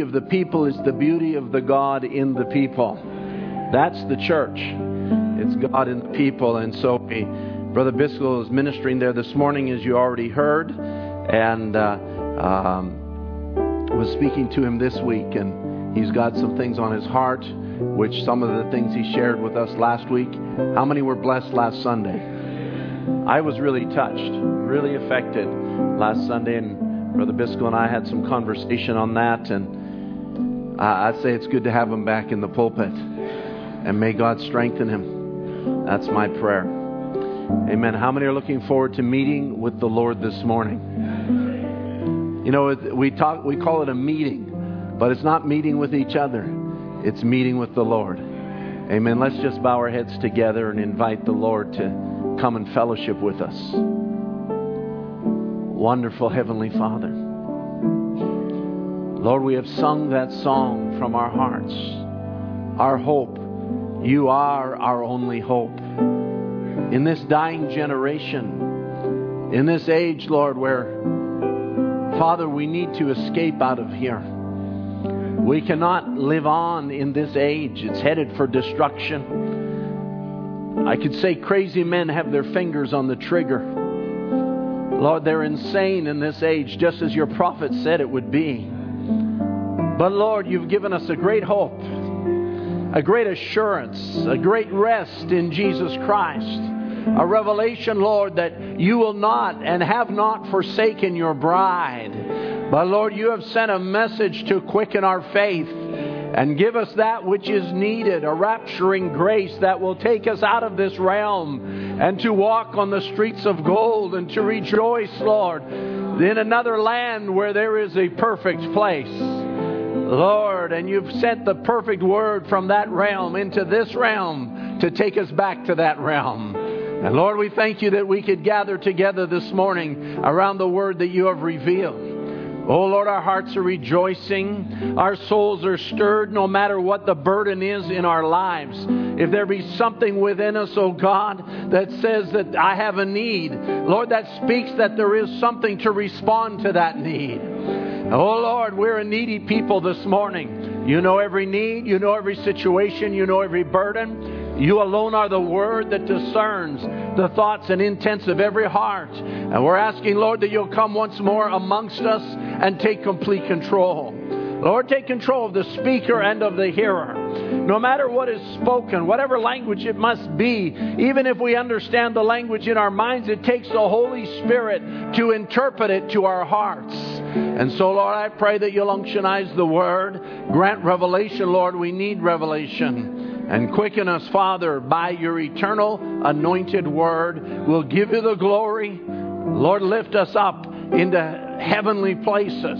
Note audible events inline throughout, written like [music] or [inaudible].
of the people is the beauty of the God in the people. That's the church. It's God in the people. And so Brother Biscoe is ministering there this morning, as you already heard, and uh, um, was speaking to him this week. And he's got some things on his heart, which some of the things he shared with us last week. How many were blessed last Sunday? I was really touched, really affected last Sunday, and Brother Biscoe and I had some conversation on that, and I'd say it's good to have him back in the pulpit. And may God strengthen him. That's my prayer. Amen. How many are looking forward to meeting with the Lord this morning? You know, we talk we call it a meeting, but it's not meeting with each other. It's meeting with the Lord. Amen. Let's just bow our heads together and invite the Lord to come and fellowship with us. Wonderful Heavenly Father. Lord, we have sung that song from our hearts. Our hope. You are our only hope. In this dying generation, in this age, Lord, where, Father, we need to escape out of here. We cannot live on in this age. It's headed for destruction. I could say crazy men have their fingers on the trigger. Lord, they're insane in this age, just as your prophet said it would be. But Lord, you've given us a great hope, a great assurance, a great rest in Jesus Christ. A revelation, Lord, that you will not and have not forsaken your bride. But Lord, you have sent a message to quicken our faith and give us that which is needed, a rapturing grace that will take us out of this realm and to walk on the streets of gold and to rejoice, Lord, in another land where there is a perfect place. Lord, and you've sent the perfect word from that realm into this realm to take us back to that realm. And Lord, we thank you that we could gather together this morning around the word that you have revealed. Oh Lord, our hearts are rejoicing. Our souls are stirred no matter what the burden is in our lives. If there be something within us, oh God, that says that I have a need, Lord, that speaks that there is something to respond to that need. Oh Lord, we're a needy people this morning. You know every need, you know every situation, you know every burden. You alone are the word that discerns the thoughts and intents of every heart. And we're asking, Lord, that you'll come once more amongst us and take complete control. Lord, take control of the speaker and of the hearer. No matter what is spoken, whatever language it must be, even if we understand the language in our minds, it takes the Holy Spirit to interpret it to our hearts. And so, Lord, I pray that you'll unctionize the word. Grant revelation, Lord. We need revelation. And quicken us, Father, by your eternal anointed word. We'll give you the glory. Lord, lift us up into heavenly places.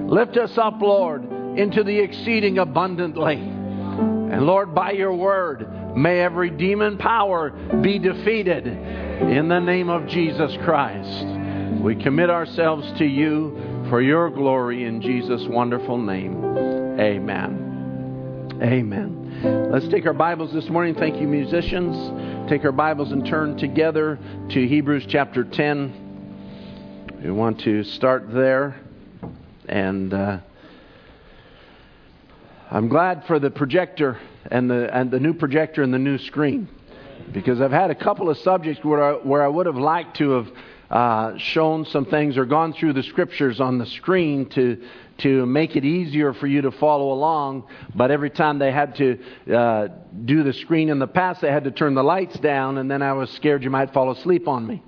Lift us up, Lord, into the exceeding abundantly. And Lord, by your word, may every demon power be defeated in the name of Jesus Christ. We commit ourselves to you for your glory in Jesus' wonderful name. Amen. Amen. Let's take our Bibles this morning. Thank you, musicians. Take our Bibles and turn together to Hebrews chapter 10. We want to start there. And uh, I'm glad for the projector and the, and the new projector and the new screen because I've had a couple of subjects where I, where I would have liked to have uh, shown some things or gone through the scriptures on the screen to to make it easier for you to follow along. But every time they had to uh, do the screen in the past, they had to turn the lights down, and then I was scared you might fall asleep on me.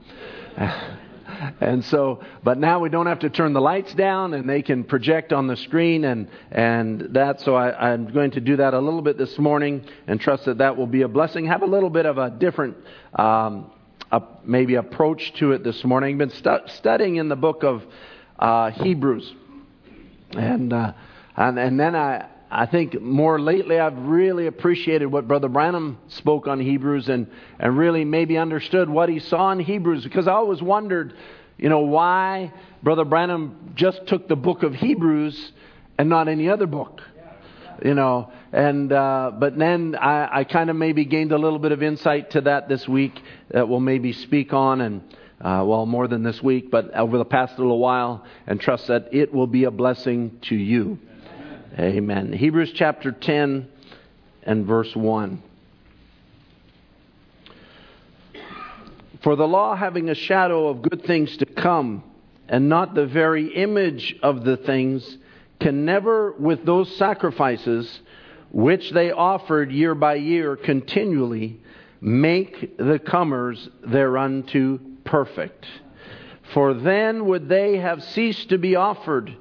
[laughs] and so, but now we don't have to turn the lights down, and they can project on the screen, and and that. So I, I'm going to do that a little bit this morning, and trust that that will be a blessing. Have a little bit of a different. Um, a, maybe approach to it this morning. I've been stu- studying in the book of uh, Hebrews, and, uh, and and then I I think more lately I've really appreciated what Brother Branham spoke on Hebrews and and really maybe understood what he saw in Hebrews because I always wondered, you know, why Brother Branham just took the book of Hebrews and not any other book you know. And uh, but then I, I kind of maybe gained a little bit of insight to that this week that we'll maybe speak on, and uh, well, more than this week, but over the past little while, and trust that it will be a blessing to you. Amen. Hebrews chapter 10 and verse 1. For the law, having a shadow of good things to come, and not the very image of the things, can never, with those sacrifices which they offered year by year continually, make the comers thereunto perfect. For then would they have ceased to be offered,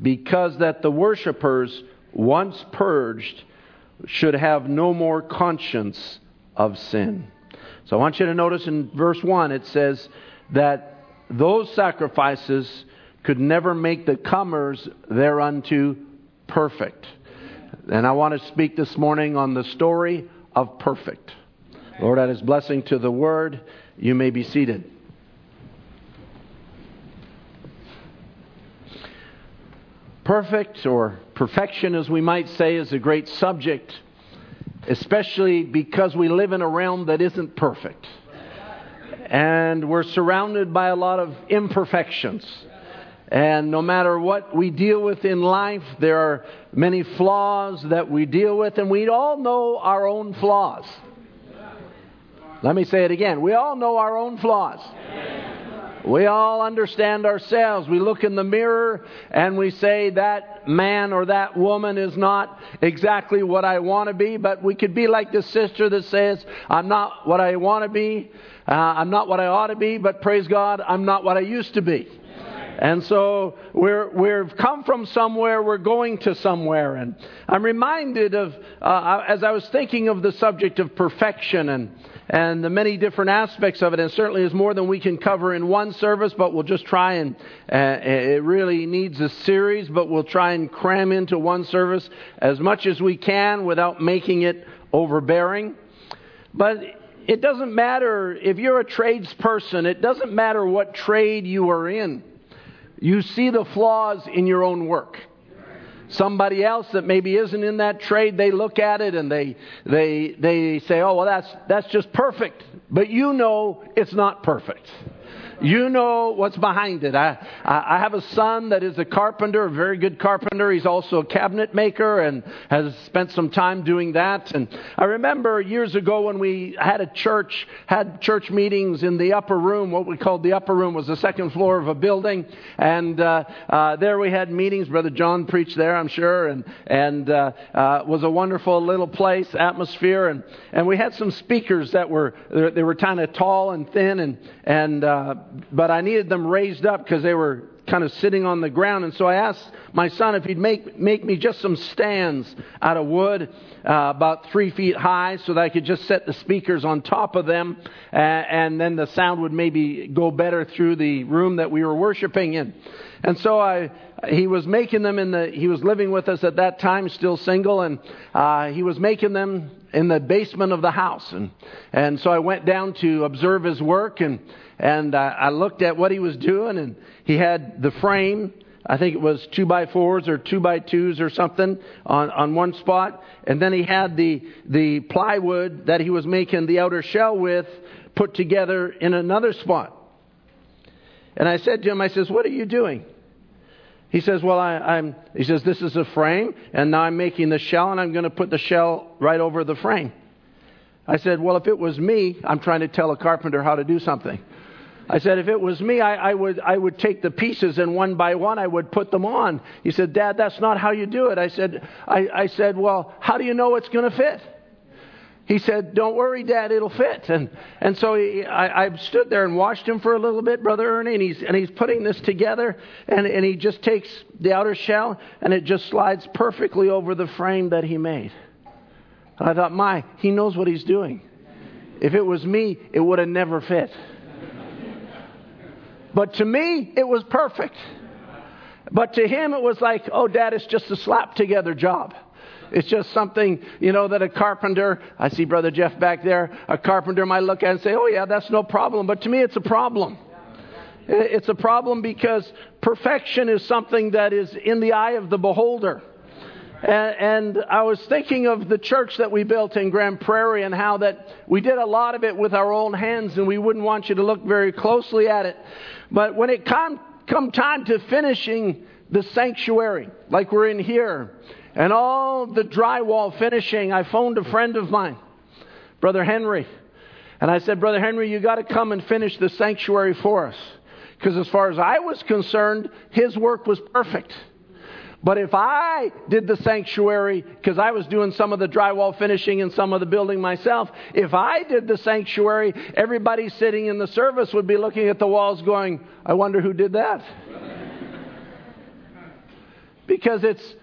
because that the worshippers, once purged, should have no more conscience of sin. So I want you to notice in verse 1 it says that those sacrifices could never make the comers thereunto perfect. And I want to speak this morning on the story of perfect. Lord, add his blessing to the word. You may be seated. Perfect or perfection, as we might say, is a great subject, especially because we live in a realm that isn't perfect. And we're surrounded by a lot of imperfections. And no matter what we deal with in life, there are many flaws that we deal with, and we all know our own flaws. Let me say it again. We all know our own flaws. We all understand ourselves. We look in the mirror and we say, that man or that woman is not exactly what I want to be, but we could be like the sister that says, I'm not what I want to be, uh, I'm not what I ought to be, but praise God, I'm not what I used to be. And so we're, we've come from somewhere, we're going to somewhere. And I'm reminded of, uh, as I was thinking of the subject of perfection and, and the many different aspects of it, and certainly is more than we can cover in one service, but we'll just try and, uh, it really needs a series, but we'll try and cram into one service as much as we can without making it overbearing. But it doesn't matter if you're a tradesperson, it doesn't matter what trade you are in. You see the flaws in your own work. Somebody else that maybe isn't in that trade, they look at it and they, they, they say, oh, well, that's, that's just perfect. But you know it's not perfect. You know what's behind it. I, I have a son that is a carpenter, a very good carpenter. He's also a cabinet maker and has spent some time doing that. And I remember years ago when we had a church, had church meetings in the upper room. What we called the upper room was the second floor of a building. And uh, uh, there we had meetings. Brother John preached there, I'm sure, and, and uh, uh was a wonderful little place, atmosphere. And, and we had some speakers that were, they were kind of tall and thin and, and uh, but I needed them raised up because they were kind of sitting on the ground. And so I asked my son if he'd make, make me just some stands out of wood, uh, about three feet high, so that I could just set the speakers on top of them, uh, and then the sound would maybe go better through the room that we were worshiping in. And so I, he was making them in the, he was living with us at that time, still single, and uh, he was making them in the basement of the house. And, and so I went down to observe his work, and and I, I looked at what he was doing, and he had the frame. I think it was two by fours or two by twos or something on, on one spot. And then he had the, the plywood that he was making the outer shell with put together in another spot. And I said to him, I says, what are you doing? He says, well, I, am he says, this is a frame, and now I'm making the shell, and I'm going to put the shell right over the frame. I said, well, if it was me, I'm trying to tell a carpenter how to do something. I said, if it was me, I, I, would, I would take the pieces and one by one I would put them on. He said, Dad, that's not how you do it. I said, I, I said, well, how do you know it's going to fit? He said, Don't worry, Dad, it'll fit. And, and so he, I, I stood there and watched him for a little bit, Brother Ernie, and he's, and he's putting this together, and, and he just takes the outer shell, and it just slides perfectly over the frame that he made. And I thought, My, he knows what he's doing. If it was me, it would have never fit. But to me, it was perfect. But to him, it was like, oh, dad, it's just a slap together job. It's just something, you know, that a carpenter, I see Brother Jeff back there, a carpenter might look at and say, oh, yeah, that's no problem. But to me, it's a problem. It's a problem because perfection is something that is in the eye of the beholder. And, and, I was thinking of the church that we built in Grand Prairie and how that we did a lot of it with our own hands, and we wouldn't want you to look very closely at it. But when it come, come time to finishing the sanctuary, like we're in here, and all the drywall finishing, I phoned a friend of mine, Brother Henry. And I said, Brother Henry, you got to come and finish the sanctuary for us. Because as far as I was concerned, his work was perfect. But if I did the sanctuary, because I was doing some of the drywall finishing and some of the building myself, if I did the sanctuary, everybody sitting in the service would be looking at the walls going, I wonder who did that. [laughs] because it's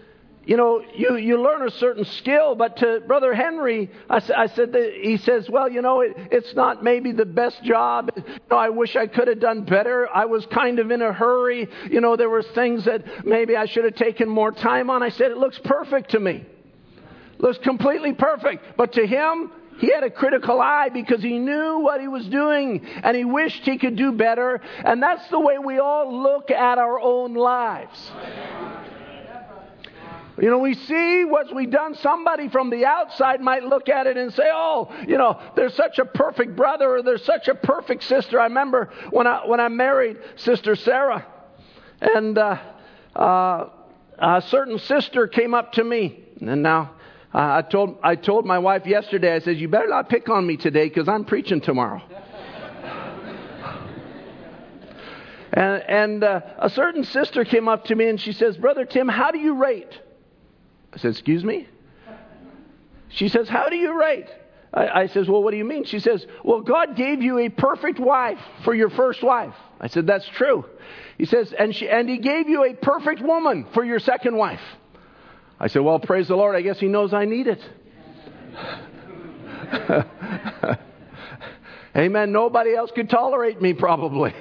you know, you, you learn a certain skill, but to Brother Henry, I, I said that he says, well, you know, it, it's not maybe the best job. You know, I wish I could have done better. I was kind of in a hurry. You know, there were things that maybe I should have taken more time on. I said, it looks perfect to me. Looks completely perfect. But to him, he had a critical eye because he knew what he was doing and he wished he could do better. And that's the way we all look at our own lives. You know, we see what we've done. Somebody from the outside might look at it and say, oh, you know, there's such a perfect brother or there's such a perfect sister. I remember when I, when I married Sister Sarah, and uh, uh, a certain sister came up to me. And now uh, I, told, I told my wife yesterday, I said, you better not pick on me today because I'm preaching tomorrow. and, and uh, a certain sister came up to me and she says, Brother Tim, how do you rate? I said, Excuse me? She says, How do you rate? I, I says, Well, what do you mean? She says, Well, God gave you a perfect wife for your first wife. I said, That's true. He says, and, she, and He gave you a perfect woman for your second wife. I said, Well, praise the Lord. I guess He knows I need it. [laughs] Amen. Nobody else could tolerate me, probably.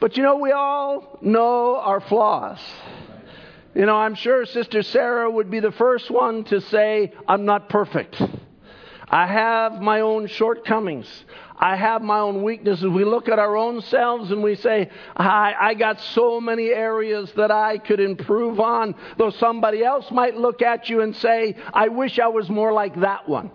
But you know, we all know our flaws. You know, I'm sure Sister Sarah would be the first one to say, I'm not perfect. I have my own shortcomings. I have my own weaknesses. We look at our own selves and we say, I, I, got so many areas that I could improve on. Though somebody else might look at you and say, I wish I was more like that one.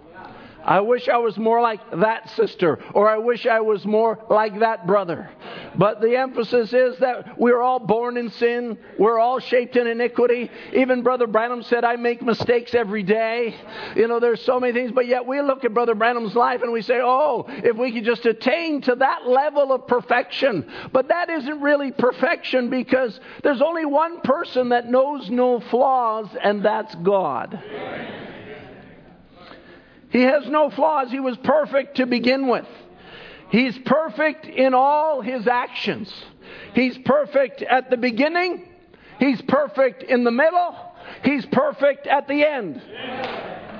I wish I was more like that sister, or I wish I was more like that brother. But the emphasis is that we're all born in sin. We're all shaped in iniquity. Even Brother Branham said, I make mistakes every day. You know, there's so many things, but yet we look at Brother Branham's life and we say, oh, if we could just attain to that level of perfection. But that isn't really perfection because there's only one person that knows no flaws, and that's God. He has no flaws. He was perfect to begin with. He's perfect in all his actions. He's perfect at the beginning. He's perfect in the middle. He's perfect at the end.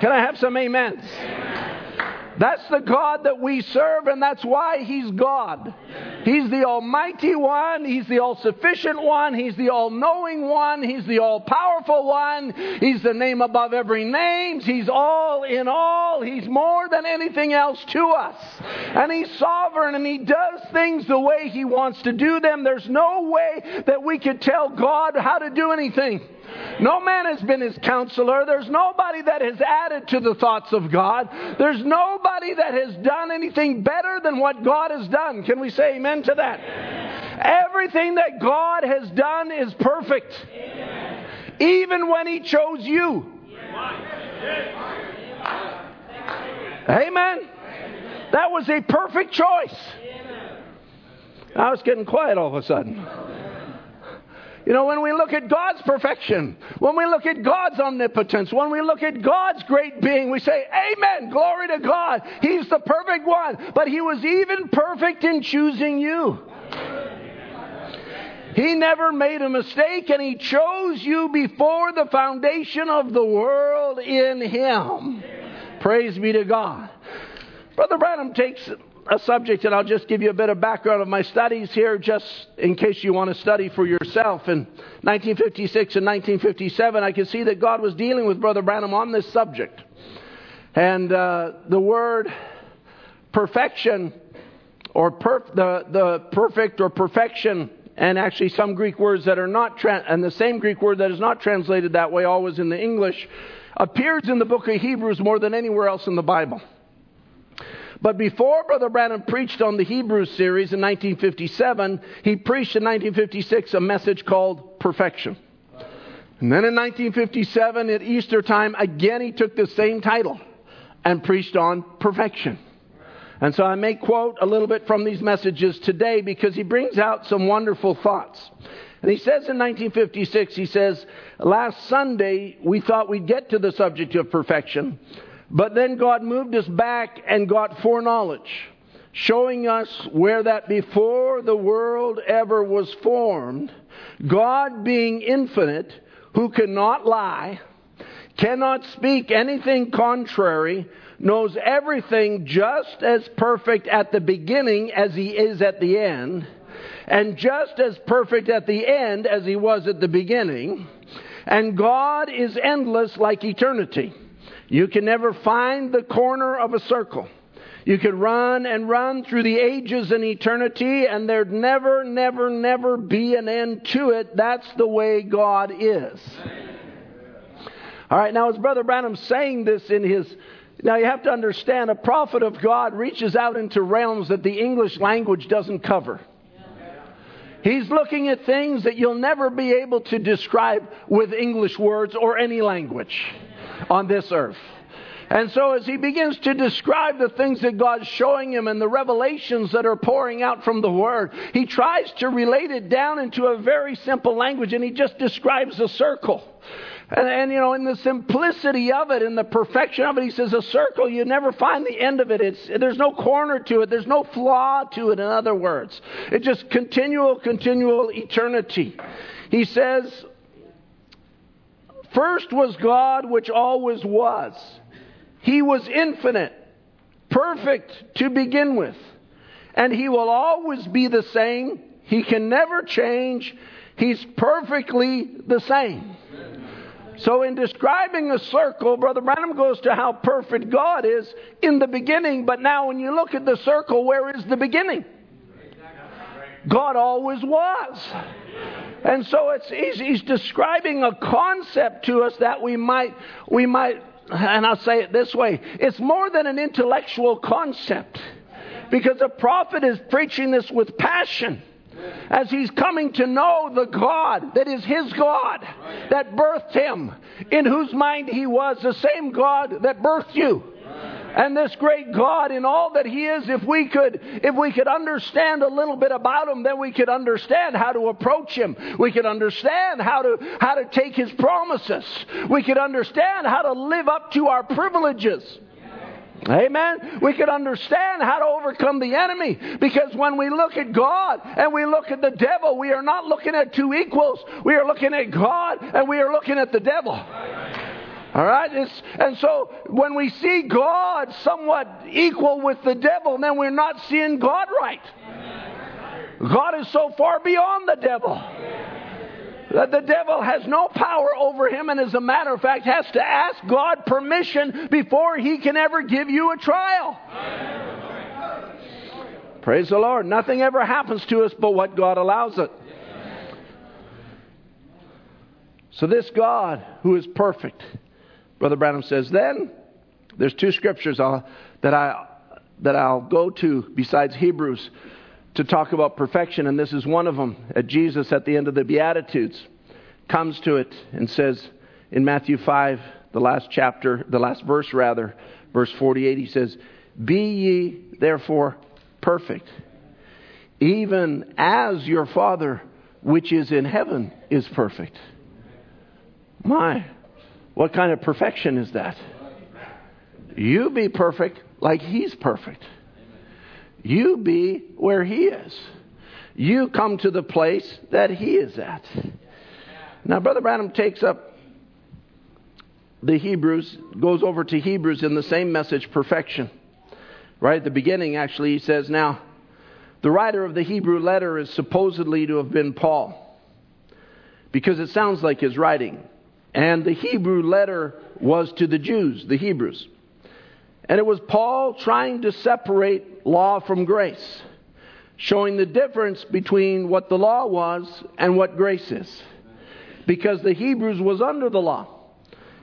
Can I have some amens? That's the God that we serve, and that's why He's God. He's the Almighty One. He's the All Sufficient One. He's the All Knowing One. He's the All Powerful One. He's the name above every name. He's all in all. He's more than anything else to us. And He's sovereign, and He does things the way He wants to do them. There's no way that we could tell God how to do anything. No man has been his counselor. There's nobody that has added to the thoughts of God. There's nobody that has done anything better than what God has done. Can we say amen to that? Everything that God has done is perfect. Even when he chose you. Amen. That was a perfect choice. I was getting quiet all of a sudden. You know, when we look at God's perfection, when we look at God's omnipotence, when we look at God's great being, we say, Amen, glory to God. He's the perfect one. But He was even perfect in choosing you. He never made a mistake, and He chose you before the foundation of the world in Him. Praise be to God. Brother Branham takes a subject, and I'll just give you a bit of background of my studies here, just in case you want to study for yourself. In 1956 and 1957, I could see that God was dealing with Brother Branham on this subject. And uh, the word perfection, or perf- the, the perfect or perfection, and actually some Greek words that are not, tra- and the same Greek word that is not translated that way, always in the English, appears in the book of Hebrews more than anywhere else in the Bible. But before Brother Branham preached on the Hebrews series in 1957, he preached in 1956 a message called Perfection. And then in 1957, at Easter time, again he took the same title and preached on perfection. And so I may quote a little bit from these messages today because he brings out some wonderful thoughts. And he says in 1956, he says, Last Sunday we thought we'd get to the subject of perfection, but then God moved us back and got foreknowledge, showing us where that before the world ever was formed, God being infinite, who cannot lie, cannot speak anything contrary, knows everything just as perfect at the beginning as he is at the end and just as perfect at the end as he was at the beginning. And God is endless like eternity. You can never find the corner of a circle. You could run and run through the ages and eternity, and there'd never, never, never be an end to it. That's the way God is. All right, now, as Brother Branham's saying this in his. Now, you have to understand a prophet of God reaches out into realms that the English language doesn't cover. He's looking at things that you'll never be able to describe with English words or any language on this earth. And so, as he begins to describe the things that God's showing him and the revelations that are pouring out from the Word, he tries to relate it down into a very simple language and he just describes a circle. And, and, you know, in the simplicity of it, in the perfection of it, he says a circle, you never find the end of it. It's, there's no corner to it, there's no flaw to it, in other words. It's just continual, continual eternity. He says, First was God, which always was. He was infinite, perfect to begin with. And He will always be the same. He can never change. He's perfectly the same. So, in describing a circle, Brother Branham goes to how perfect God is in the beginning, but now when you look at the circle, where is the beginning? God always was. And so it's, he's, he's describing a concept to us that we might, we might, and I'll say it this way it's more than an intellectual concept because a prophet is preaching this with passion as he's coming to know the God that is his God, that birthed him, in whose mind he was, the same God that birthed you. And this great God in all that He is, if we could, if we could understand a little bit about Him, then we could understand how to approach Him. We could understand how to, how to take His promises. We could understand how to live up to our privileges. Amen. We could understand how to overcome the enemy because when we look at God and we look at the devil, we are not looking at two equals. We are looking at God and we are looking at the devil. All right? It's, and so when we see God somewhat equal with the devil, then we're not seeing God right. God is so far beyond the devil that the devil has no power over him, and as a matter of fact, has to ask God permission before he can ever give you a trial. Praise the Lord. Nothing ever happens to us but what God allows it. So, this God who is perfect, Brother Branham says, then there's two scriptures I'll, that, I, that I'll go to besides Hebrews to talk about perfection, and this is one of them. At Jesus, at the end of the Beatitudes, comes to it and says in Matthew 5, the last chapter, the last verse rather, verse 48, he says, Be ye therefore perfect, even as your Father which is in heaven is perfect. My, what kind of perfection is that? You be perfect like He's perfect. You be where He is. You come to the place that He is at. Now, Brother Branham takes up the Hebrews, goes over to Hebrews in the same message, perfection. Right at the beginning, actually, he says, Now, the writer of the Hebrew letter is supposedly to have been Paul, because it sounds like his writing. And the Hebrew letter was to the Jews, the Hebrews. And it was Paul trying to separate law from grace, showing the difference between what the law was and what grace is. Because the Hebrews was under the law.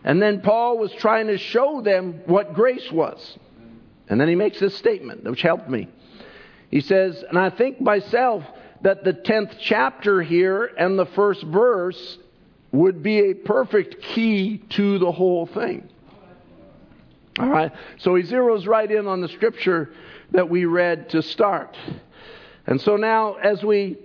And then Paul was trying to show them what grace was. And then he makes this statement, which helped me. He says, And I think myself that the 10th chapter here and the first verse would be a perfect key to the whole thing. All right, so he zeroes right in on the scripture that we read to start. And so now, as we,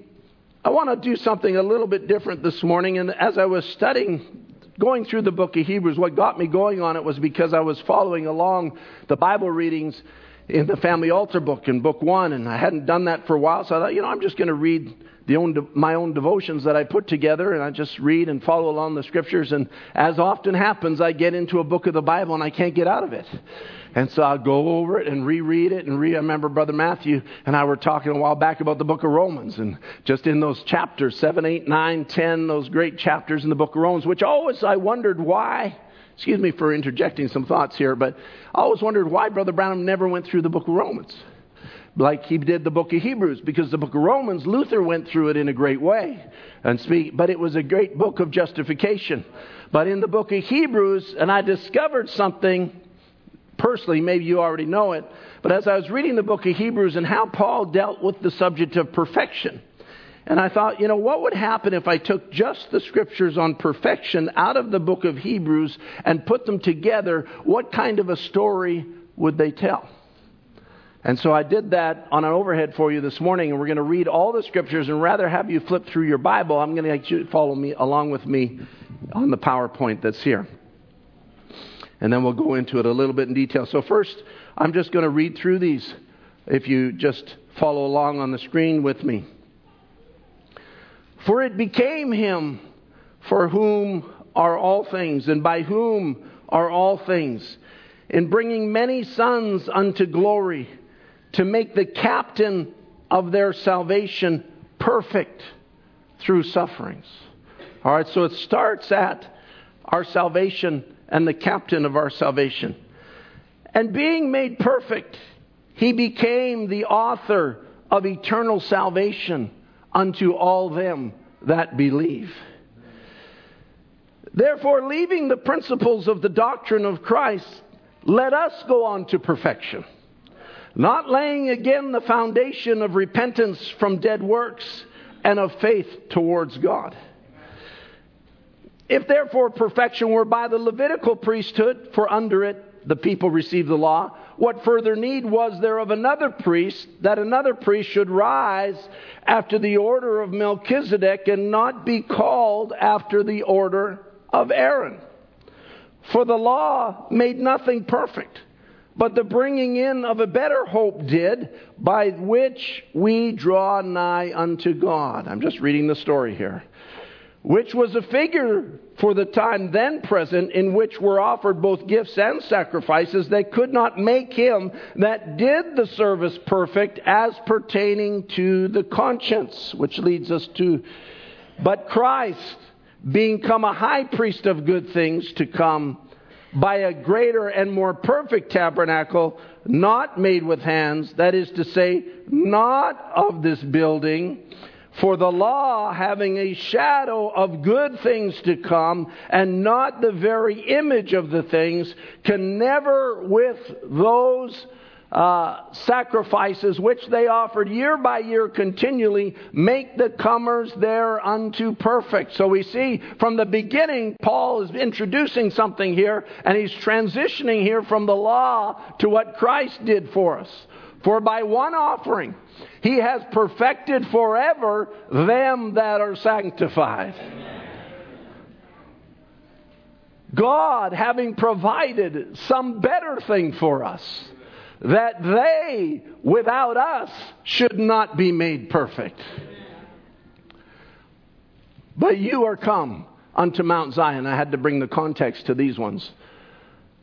I want to do something a little bit different this morning. And as I was studying, going through the book of Hebrews, what got me going on it was because I was following along the Bible readings in the family altar book in book one, and I hadn't done that for a while, so I thought, you know, I'm just going to read the own, my own devotions that I put together, and I just read and follow along the scriptures. And as often happens, I get into a book of the Bible and I can't get out of it. And so I'll go over it and reread it and read. I remember Brother Matthew and I were talking a while back about the book of Romans and just in those chapters, 7, 8, 9, 10, those great chapters in the book of Romans, which always I wondered why. Excuse me for interjecting some thoughts here, but I always wondered why Brother Branham never went through the book of Romans like he did the book of Hebrews, because the book of Romans, Luther went through it in a great way. And speak, but it was a great book of justification. But in the book of Hebrews, and I discovered something personally, maybe you already know it, but as I was reading the book of Hebrews and how Paul dealt with the subject of perfection, and I thought, you know, what would happen if I took just the scriptures on perfection out of the book of Hebrews and put them together? What kind of a story would they tell? And so I did that on an overhead for you this morning, and we're going to read all the scriptures. And rather have you flip through your Bible, I'm going to let you follow me along with me on the PowerPoint that's here. And then we'll go into it a little bit in detail. So, first, I'm just going to read through these if you just follow along on the screen with me. For it became him for whom are all things, and by whom are all things, in bringing many sons unto glory to make the captain of their salvation perfect through sufferings. All right, so it starts at our salvation and the captain of our salvation. And being made perfect, he became the author of eternal salvation unto all them that believe. Therefore, leaving the principles of the doctrine of Christ, let us go on to perfection not laying again the foundation of repentance from dead works and of faith towards God. If therefore perfection were by the Levitical priesthood, for under it the people received the law, what further need was there of another priest, that another priest should rise after the order of Melchizedek and not be called after the order of Aaron? For the law made nothing perfect but the bringing in of a better hope did, by which we draw nigh unto God. I'm just reading the story here. Which was a figure for the time then present, in which were offered both gifts and sacrifices they could not make him that did the service perfect as pertaining to the conscience, which leads us to, but Christ, being come a high priest of good things to come, by a greater and more perfect tabernacle, not made with hands, that is to say, not of this building. For the law, having a shadow of good things to come, and not the very image of the things, can never with those uh, sacrifices which they offered year by year continually make the comers there unto perfect. So we see from the beginning, Paul is introducing something here, and he's transitioning here from the law to what Christ did for us. For by one offering, he has perfected forever them that are sanctified. God having provided some better thing for us that they, without us, should not be made perfect. But you are come unto Mount Zion. I had to bring the context to these ones.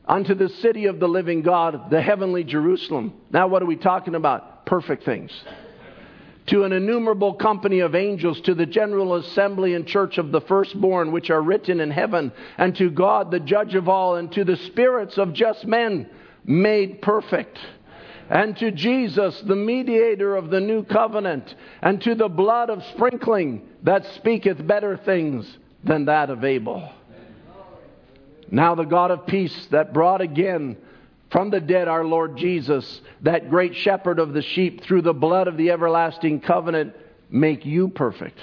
Unto the city of the living God, the heavenly Jerusalem. Now, what are we talking about? Perfect things. To an innumerable company of angels, to the general assembly and church of the firstborn, which are written in heaven, and to God, the judge of all, and to the spirits of just men made perfect. And to Jesus, the mediator of the new covenant, and to the blood of sprinkling that speaketh better things than that of Abel. Now, the God of peace that brought again from the dead our Lord Jesus, that great shepherd of the sheep, through the blood of the everlasting covenant, make you perfect.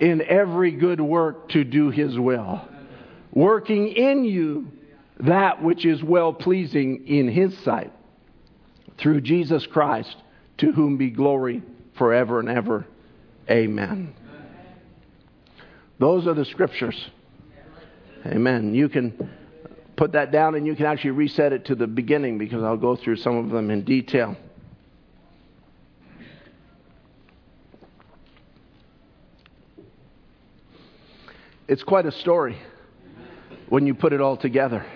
In every good work to do his will, working in you that which is well pleasing in his sight, through Jesus Christ, to whom be glory forever and ever. Amen. Those are the scriptures. Amen. You can put that down and you can actually reset it to the beginning because I'll go through some of them in detail. It's quite a story when you put it all together.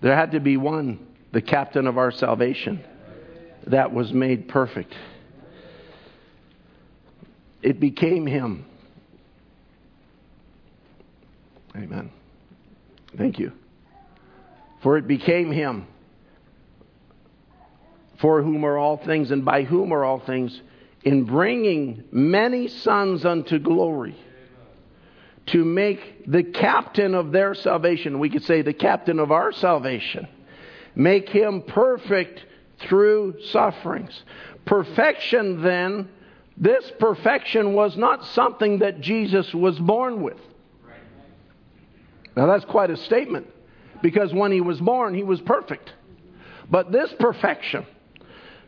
There had to be one, the captain of our salvation, that was made perfect. It became him. Amen. Thank you. For it became him, for whom are all things, and by whom are all things, in bringing many sons unto glory to make the captain of their salvation, we could say the captain of our salvation, make him perfect through sufferings. Perfection, then, this perfection was not something that Jesus was born with. Now, that's quite a statement because when he was born, he was perfect. But this perfection,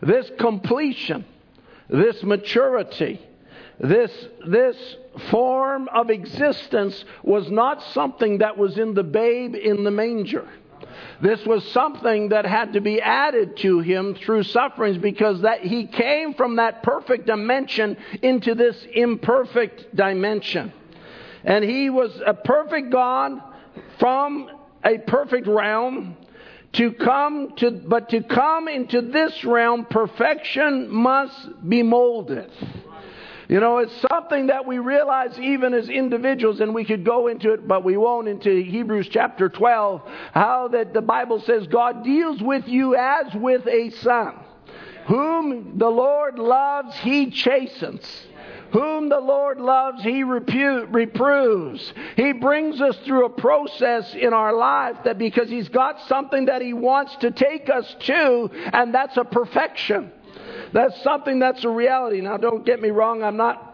this completion, this maturity, this, this form of existence was not something that was in the babe in the manger. This was something that had to be added to him through sufferings because that he came from that perfect dimension into this imperfect dimension. And he was a perfect God from a perfect realm to come to but to come into this realm perfection must be molded you know, it's something that we realize even as individuals, and we could go into it, but we won't, into Hebrews chapter 12, how that the Bible says God deals with you as with a son. Whom the Lord loves, he chastens. Whom the Lord loves, He repu- reproves. He brings us through a process in our life that because He's got something that He wants to take us to, and that's a perfection. That's something that's a reality. Now, don't get me wrong, I'm not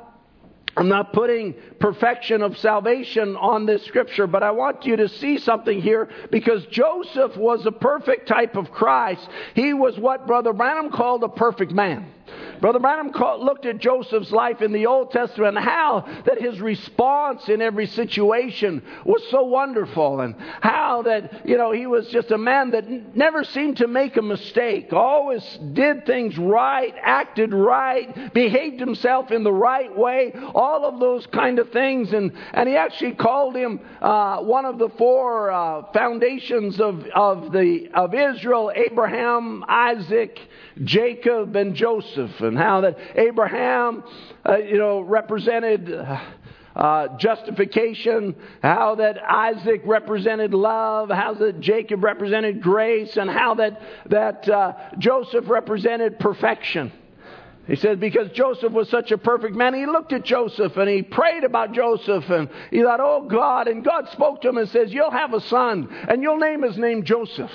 I'm not putting perfection of salvation on this scripture, but I want you to see something here because Joseph was a perfect type of Christ. He was what Brother Branham called a perfect man. Brother Branham looked at Joseph's life in the Old Testament and how that his response in every situation was so wonderful and how that, you know, he was just a man that never seemed to make a mistake, always did things right, acted right, behaved himself in the right way, all of those kind of things. And, and he actually called him uh, one of the four uh, foundations of, of, the, of Israel Abraham, Isaac, Jacob, and Joseph. And and how that Abraham, uh, you know, represented. Uh, uh, justification, how that Isaac represented love, how that Jacob represented grace, and how that, that uh, Joseph represented perfection. He said, because Joseph was such a perfect man, he looked at Joseph and he prayed about Joseph and he thought, oh God. And God spoke to him and says, You'll have a son and you'll name his name Joseph.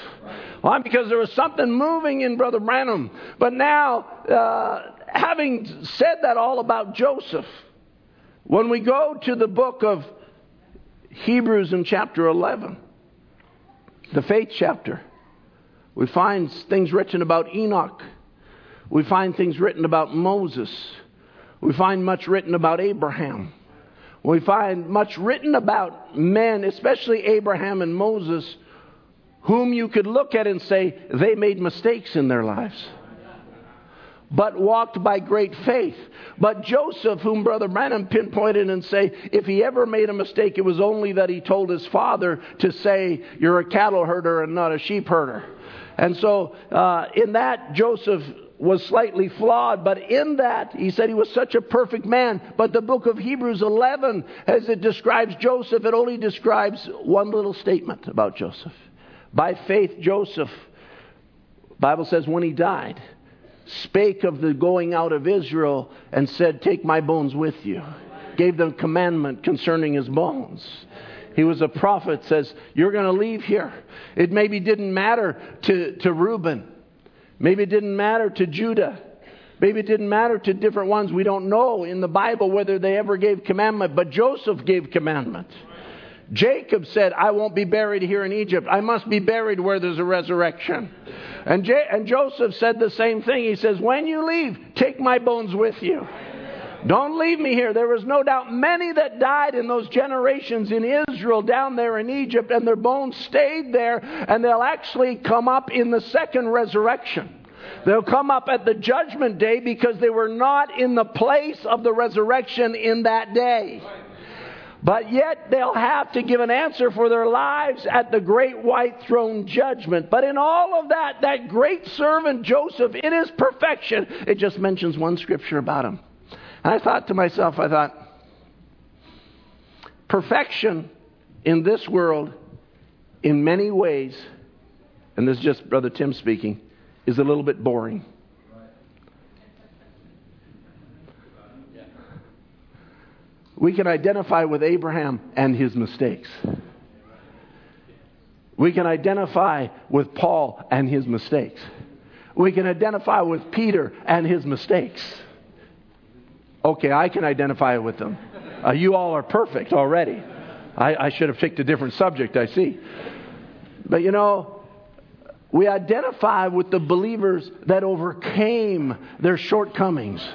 Why? Because there was something moving in Brother Branham. But now, uh, having said that all about Joseph, when we go to the book of Hebrews in chapter 11, the faith chapter, we find things written about Enoch we find things written about Moses. We find much written about Abraham. We find much written about men, especially Abraham and Moses, whom you could look at and say they made mistakes in their lives, but walked by great faith. But Joseph, whom Brother Branham pinpointed and say, if he ever made a mistake, it was only that he told his father to say, You're a cattle herder and not a sheep herder. And so, uh, in that, Joseph was slightly flawed, but in that, he said he was such a perfect man. But the book of Hebrews 11, as it describes Joseph, it only describes one little statement about Joseph. By faith, Joseph, Bible says, when he died, spake of the going out of Israel and said, Take my bones with you. Gave them commandment concerning his bones. He was a prophet, says, You're going to leave here. It maybe didn't matter to, to Reuben Maybe it didn't matter to Judah. Maybe it didn't matter to different ones. We don't know in the Bible whether they ever gave commandment, but Joseph gave commandment. Jacob said, I won't be buried here in Egypt. I must be buried where there's a resurrection. And, J- and Joseph said the same thing. He says, When you leave, take my bones with you. Don't leave me here. There was no doubt many that died in those generations in Israel down there in Egypt, and their bones stayed there, and they'll actually come up in the second resurrection. They'll come up at the judgment day because they were not in the place of the resurrection in that day. But yet they'll have to give an answer for their lives at the great white throne judgment. But in all of that, that great servant Joseph, in his perfection, it just mentions one scripture about him. And I thought to myself, I thought, perfection in this world, in many ways, and this is just Brother Tim speaking, is a little bit boring. We can identify with Abraham and his mistakes. We can identify with Paul and his mistakes. We can identify with Peter and his mistakes. Okay, I can identify with them. Uh, you all are perfect already. I, I should have picked a different subject, I see. But you know, we identify with the believers that overcame their shortcomings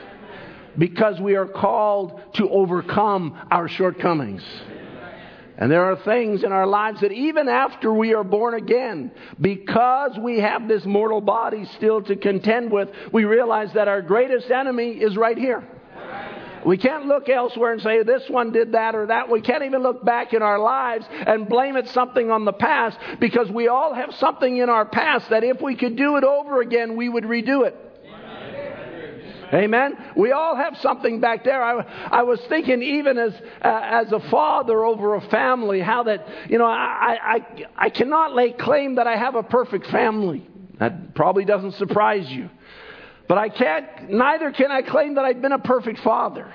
because we are called to overcome our shortcomings. And there are things in our lives that even after we are born again, because we have this mortal body still to contend with, we realize that our greatest enemy is right here. We can't look elsewhere and say this one did that or that. We can't even look back in our lives and blame it something on the past because we all have something in our past that if we could do it over again, we would redo it. Amen. We all have something back there. I, I was thinking, even as uh, as a father over a family, how that you know I, I I cannot lay claim that I have a perfect family. That probably doesn't surprise you, but I can't. Neither can I claim that I've been a perfect father.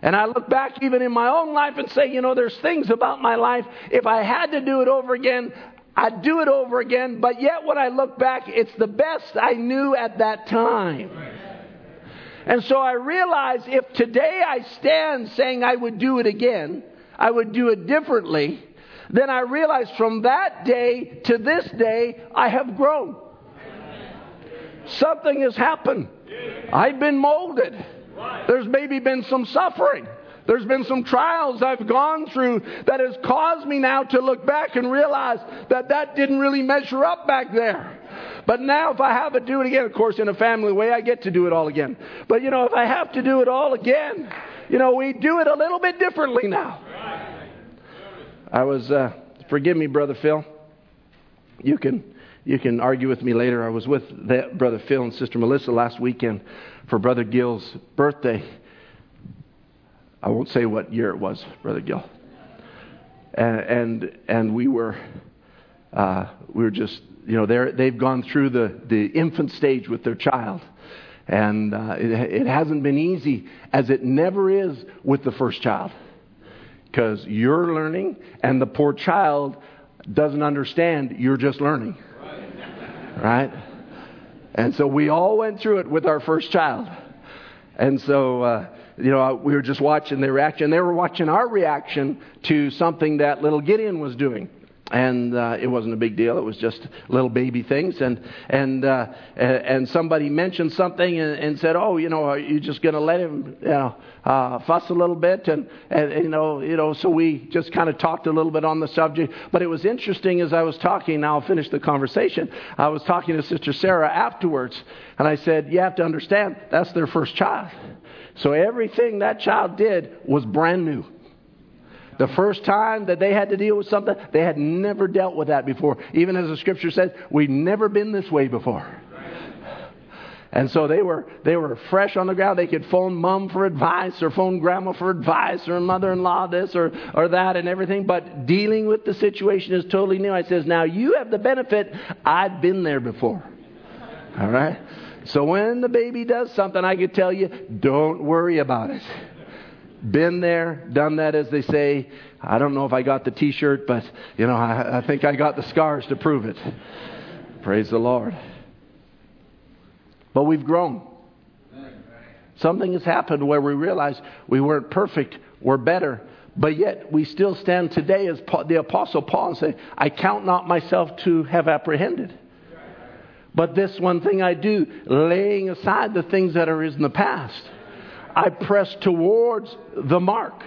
And I look back even in my own life and say, you know, there's things about my life. If I had to do it over again, I'd do it over again. But yet, when I look back, it's the best I knew at that time. And so I realize if today I stand saying I would do it again, I would do it differently, then I realize from that day to this day, I have grown. Something has happened. I've been molded. There's maybe been some suffering. There's been some trials I've gone through that has caused me now to look back and realize that that didn't really measure up back there. But now, if I have to do it again, of course, in a family way, I get to do it all again. But you know, if I have to do it all again, you know, we do it a little bit differently now. I was, uh, forgive me, Brother Phil. You can, you can argue with me later. I was with Brother Phil and Sister Melissa last weekend for Brother Gill's birthday. I won't say what year it was, Brother Gill. And, and, and we were, uh, we were just you know, they're, they've gone through the, the infant stage with their child. And uh, it, it hasn't been easy, as it never is with the first child. Because you're learning, and the poor child doesn't understand you're just learning. Right? And so we all went through it with our first child. And so, uh, you know, we were just watching their reaction. They were watching our reaction to something that little Gideon was doing and uh, it wasn't a big deal. It was just little baby things, and and uh, and somebody mentioned something and, and said, "Oh, you know, are you just going to let him, you know, uh, fuss a little bit?" And, and you know, you know, so we just kind of talked a little bit on the subject. But it was interesting as I was talking. Now I'll finish the conversation. I was talking to Sister Sarah afterwards, and I said, "You have to understand, that's their first child." So everything that child did was brand new. The first time that they had to deal with something, they had never dealt with that before. Even as the scripture says, we've never been this way before. And so they were they were fresh on the ground. They could phone mom for advice or phone grandma for advice or mother-in-law this or, or that and everything. But dealing with the situation is totally new. I says, now you have the benefit. I've been there before. All right. So when the baby does something, I could tell you, don't worry about it. Been there, done that, as they say. I don't know if I got the t shirt, but, you know, I, I think I got the scars to prove it. Praise the Lord. But we've grown. Something has happened where we realize we weren't perfect, we're better, but yet we still stand today as the Apostle Paul and say, I count not myself to have apprehended. But this one thing I do, laying aside the things that are in the past, I press towards the mark.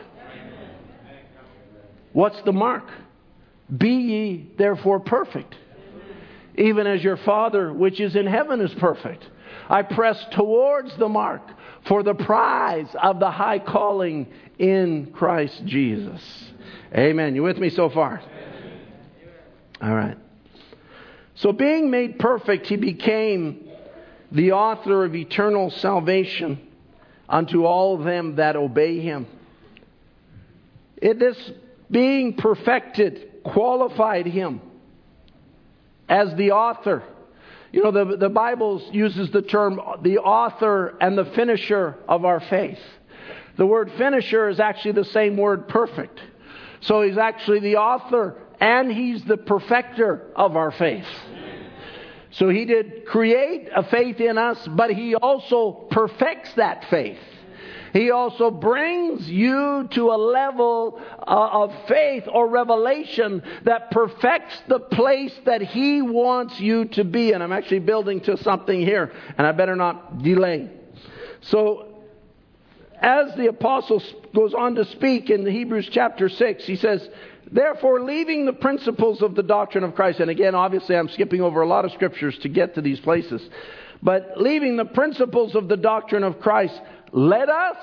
What's the mark? Be ye therefore perfect, even as your Father which is in heaven is perfect. I press towards the mark for the prize of the high calling in Christ Jesus. Amen. You with me so far? All right. So, being made perfect, he became the author of eternal salvation unto all them that obey him. It, this being perfected qualified him as the author you know, the, the Bible uses the term the author and the finisher of our faith. The word finisher is actually the same word perfect. So he's actually the author and he's the perfecter of our faith. So he did create a faith in us, but he also perfects that faith. He also brings you to a level uh, of faith or revelation that perfects the place that He wants you to be. And I'm actually building to something here, and I better not delay. So, as the apostle goes on to speak in Hebrews chapter 6, he says, Therefore, leaving the principles of the doctrine of Christ, and again, obviously, I'm skipping over a lot of scriptures to get to these places, but leaving the principles of the doctrine of Christ, let us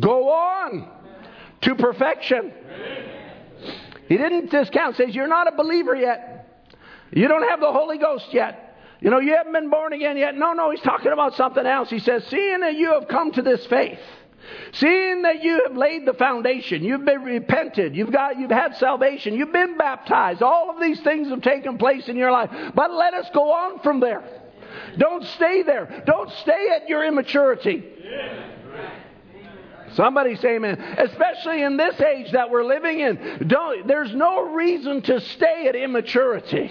go on to perfection. He didn't discount, says, You're not a believer yet. You don't have the Holy Ghost yet. You know, you haven't been born again yet. No, no, he's talking about something else. He says, Seeing that you have come to this faith, seeing that you have laid the foundation, you've been repented, you've got you've had salvation, you've been baptized, all of these things have taken place in your life. But let us go on from there. Don't stay there. Don't stay at your immaturity. Somebody say amen. Especially in this age that we're living in. Don't, there's no reason to stay at immaturity.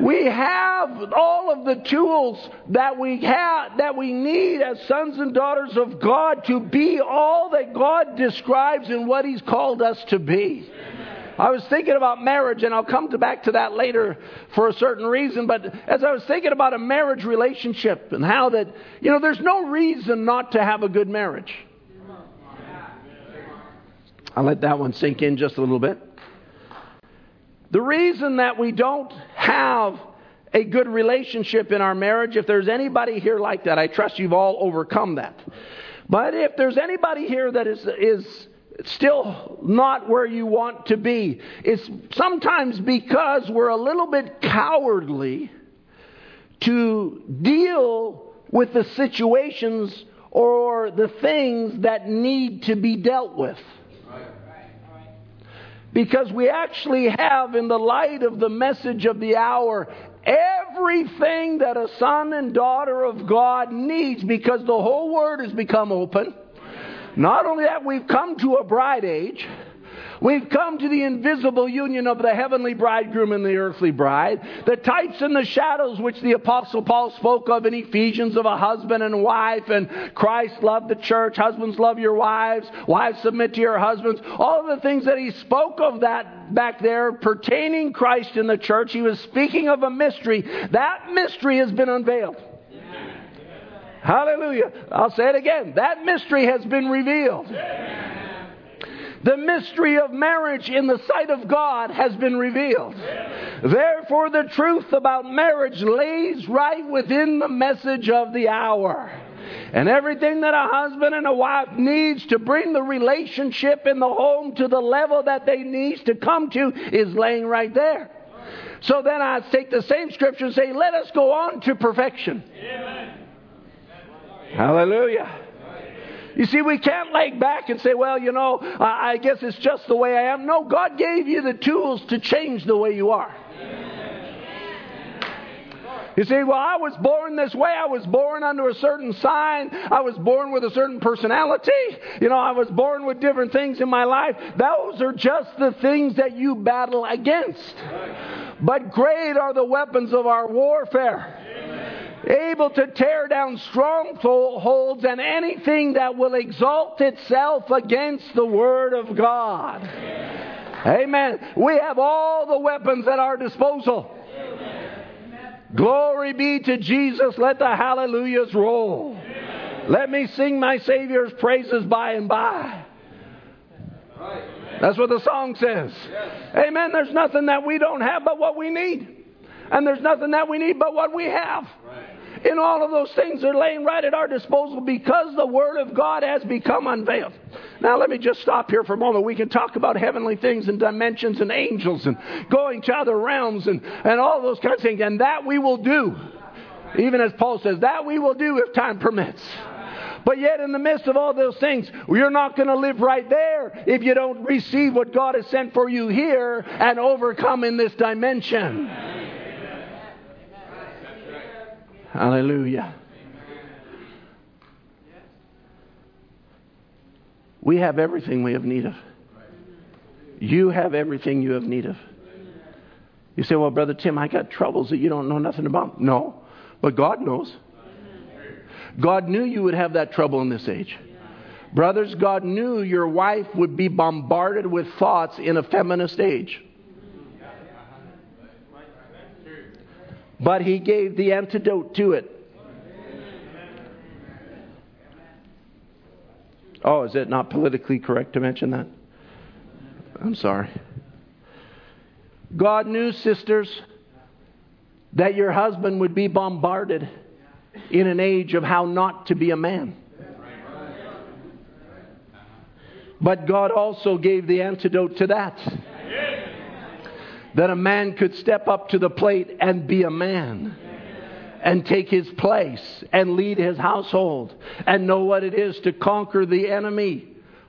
We have all of the tools that we have that we need as sons and daughters of God to be all that God describes in what He's called us to be. I was thinking about marriage, and I'll come to back to that later for a certain reason. But as I was thinking about a marriage relationship and how that, you know, there's no reason not to have a good marriage. I'll let that one sink in just a little bit. The reason that we don't have a good relationship in our marriage, if there's anybody here like that, I trust you've all overcome that. But if there's anybody here that is, is still not where you want to be. It's sometimes because we're a little bit cowardly to deal with the situations or the things that need to be dealt with. Because we actually have, in the light of the message of the hour, everything that a son and daughter of God needs because the whole word has become open. Not only that, we've come to a bride age. We've come to the invisible union of the heavenly bridegroom and the earthly bride. The types and the shadows which the apostle Paul spoke of in Ephesians of a husband and wife and Christ loved the church. Husbands love your wives. Wives submit to your husbands. All of the things that he spoke of that back there pertaining Christ in the church. He was speaking of a mystery. That mystery has been unveiled. Hallelujah. I'll say it again. That mystery has been revealed. The mystery of marriage in the sight of God has been revealed. Therefore, the truth about marriage lays right within the message of the hour. And everything that a husband and a wife needs to bring the relationship in the home to the level that they need to come to is laying right there. So then I take the same scripture and say, let us go on to perfection. Amen. Hallelujah. You see, we can't lay back and say, well, you know, I guess it's just the way I am. No, God gave you the tools to change the way you are. You see, well, I was born this way. I was born under a certain sign. I was born with a certain personality. You know, I was born with different things in my life. Those are just the things that you battle against. But great are the weapons of our warfare. Able to tear down strongholds and anything that will exalt itself against the Word of God. Amen. We have all the weapons at our disposal. Glory be to Jesus. Let the hallelujahs roll. Let me sing my Savior's praises by and by. That's what the song says. Amen. There's nothing that we don't have but what we need. And there's nothing that we need but what we have. In all of those things are laying right at our disposal because the Word of God has become unveiled. Now, let me just stop here for a moment. We can talk about heavenly things and dimensions and angels and going to other realms and, and all those kinds of things. And that we will do. Even as Paul says, that we will do if time permits. But yet, in the midst of all those things, you're not going to live right there if you don't receive what God has sent for you here and overcome in this dimension. Hallelujah. We have everything we have need of. You have everything you have need of. You say, Well, Brother Tim, I got troubles that you don't know nothing about. No, but God knows. God knew you would have that trouble in this age. Brothers, God knew your wife would be bombarded with thoughts in a feminist age. But he gave the antidote to it. Oh, is it not politically correct to mention that? I'm sorry. God knew, sisters, that your husband would be bombarded in an age of how not to be a man. But God also gave the antidote to that that a man could step up to the plate and be a man and take his place and lead his household and know what it is to conquer the enemy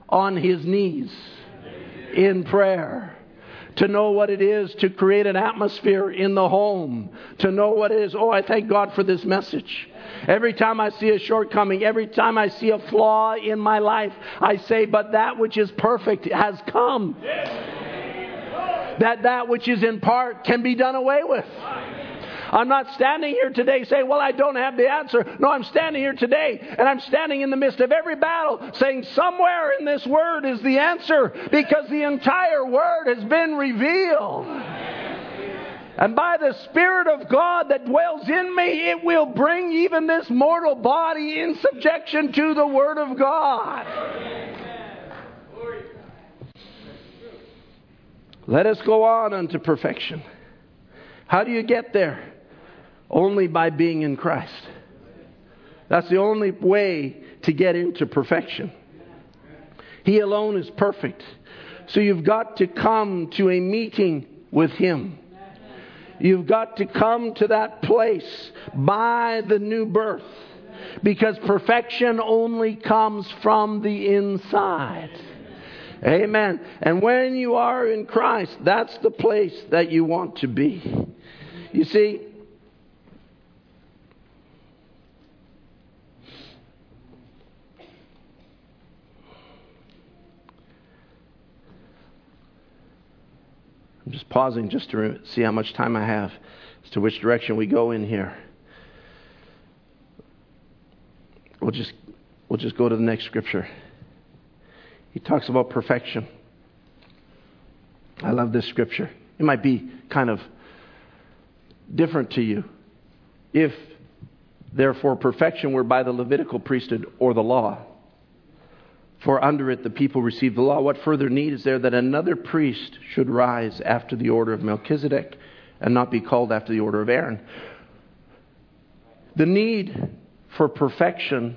on his knees in prayer. To know what it is to create an atmosphere in the home. To know what it is. Oh, I thank God for this message. Every time I see a shortcoming, every time I see a flaw in my life, I say, But that which is perfect has come. That that which is in part can be done away with. I'm not standing here today saying, Well, I don't have the answer. No, I'm standing here today and I'm standing in the midst of every battle saying, Somewhere in this word is the answer because the entire word has been revealed. And by the Spirit of God that dwells in me, it will bring even this mortal body in subjection to the Word of God. Let us go on unto perfection. How do you get there? Only by being in Christ. That's the only way to get into perfection. He alone is perfect. So you've got to come to a meeting with Him. You've got to come to that place by the new birth. Because perfection only comes from the inside. Amen. And when you are in Christ, that's the place that you want to be. You see, I'm just pausing just to see how much time I have as to which direction we go in here. We'll just, we'll just go to the next scripture. He talks about perfection. I love this scripture. It might be kind of different to you. If, therefore, perfection were by the Levitical priesthood or the law, for under it the people received the law, what further need is there that another priest should rise after the order of Melchizedek and not be called after the order of Aaron? The need for perfection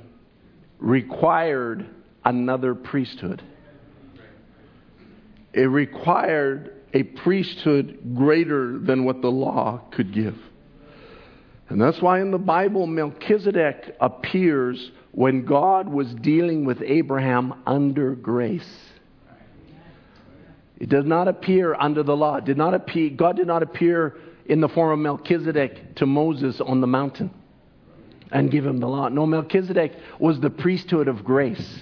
required another priesthood. It required a priesthood greater than what the law could give. And that's why in the Bible, Melchizedek appears when God was dealing with Abraham under grace. It does not appear under the law. Did not appear, God did not appear in the form of Melchizedek to Moses on the mountain and give him the law. No, Melchizedek was the priesthood of grace.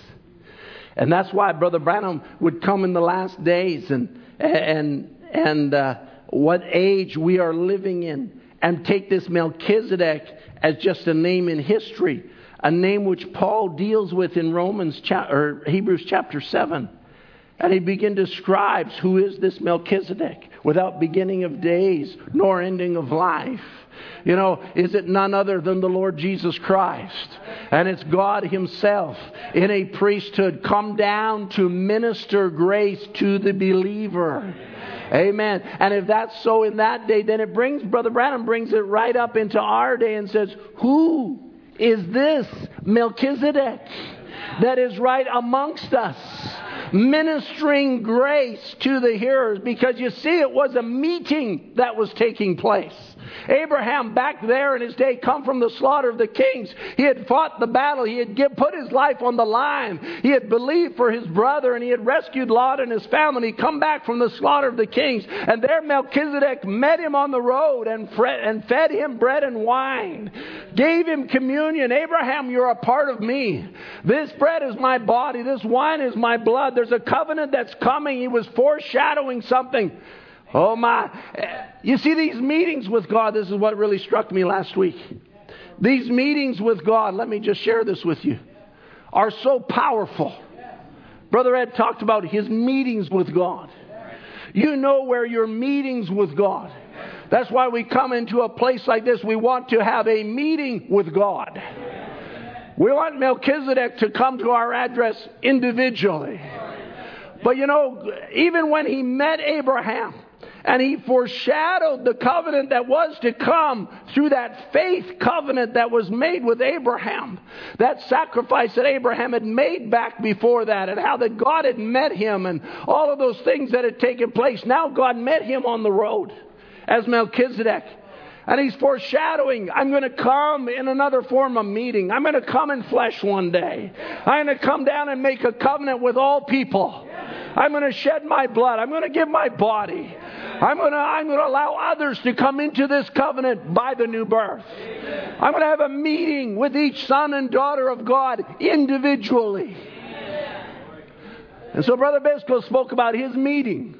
And that's why Brother Branham would come in the last days and, and, and uh, what age we are living in and take this Melchizedek as just a name in history, a name which Paul deals with in Romans cha- or Hebrews chapter 7. And he begin describes who is this Melchizedek without beginning of days nor ending of life. You know, is it none other than the Lord Jesus Christ? And it's God Himself in a priesthood come down to minister grace to the believer. Amen. And if that's so in that day, then it brings, Brother Branham brings it right up into our day and says, Who is this Melchizedek that is right amongst us? Ministering grace to the hearers because you see, it was a meeting that was taking place. Abraham, back there in his day, come from the slaughter of the kings. He had fought the battle. He had give, put his life on the line. He had believed for his brother, and he had rescued Lot and his family. He come back from the slaughter of the kings, and there Melchizedek met him on the road and, and fed him bread and wine, gave him communion. Abraham, you're a part of me. This bread is my body. This wine is my blood. There's a covenant that's coming. He was foreshadowing something. Oh my. You see, these meetings with God, this is what really struck me last week. These meetings with God, let me just share this with you, are so powerful. Brother Ed talked about his meetings with God. You know where your meetings with God. That's why we come into a place like this. We want to have a meeting with God. We want Melchizedek to come to our address individually. But you know, even when he met Abraham, and he foreshadowed the covenant that was to come through that faith covenant that was made with Abraham. That sacrifice that Abraham had made back before that, and how that God had met him, and all of those things that had taken place. Now God met him on the road as Melchizedek. And he's foreshadowing, I'm going to come in another form of meeting. I'm going to come in flesh one day. I'm going to come down and make a covenant with all people. I'm going to shed my blood. I'm going to give my body. I'm going to, I'm going to allow others to come into this covenant by the new birth. I'm going to have a meeting with each son and daughter of God individually. And so Brother Biscoe spoke about his meeting.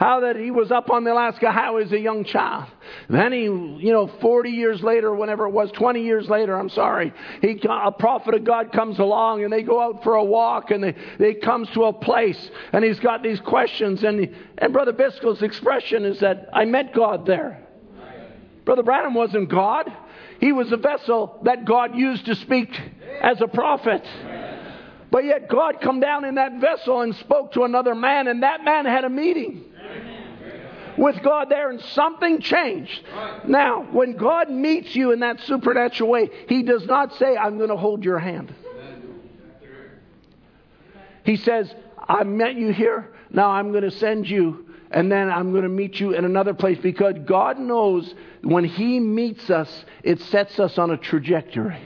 How that he was up on the Alaska Highway as a young child. Then he, you know, 40 years later, whenever it was, 20 years later, I'm sorry, he, a prophet of God comes along and they go out for a walk and they, they comes to a place and he's got these questions and, and Brother Biscoe's expression is that I met God there. Brother Branham wasn't God. He was a vessel that God used to speak as a prophet. But yet God come down in that vessel and spoke to another man and that man had a meeting with God there and something changed. Now, when God meets you in that supernatural way, He does not say, I'm going to hold your hand. He says, I met you here, now I'm going to send you, and then I'm going to meet you in another place because God knows when He meets us, it sets us on a trajectory.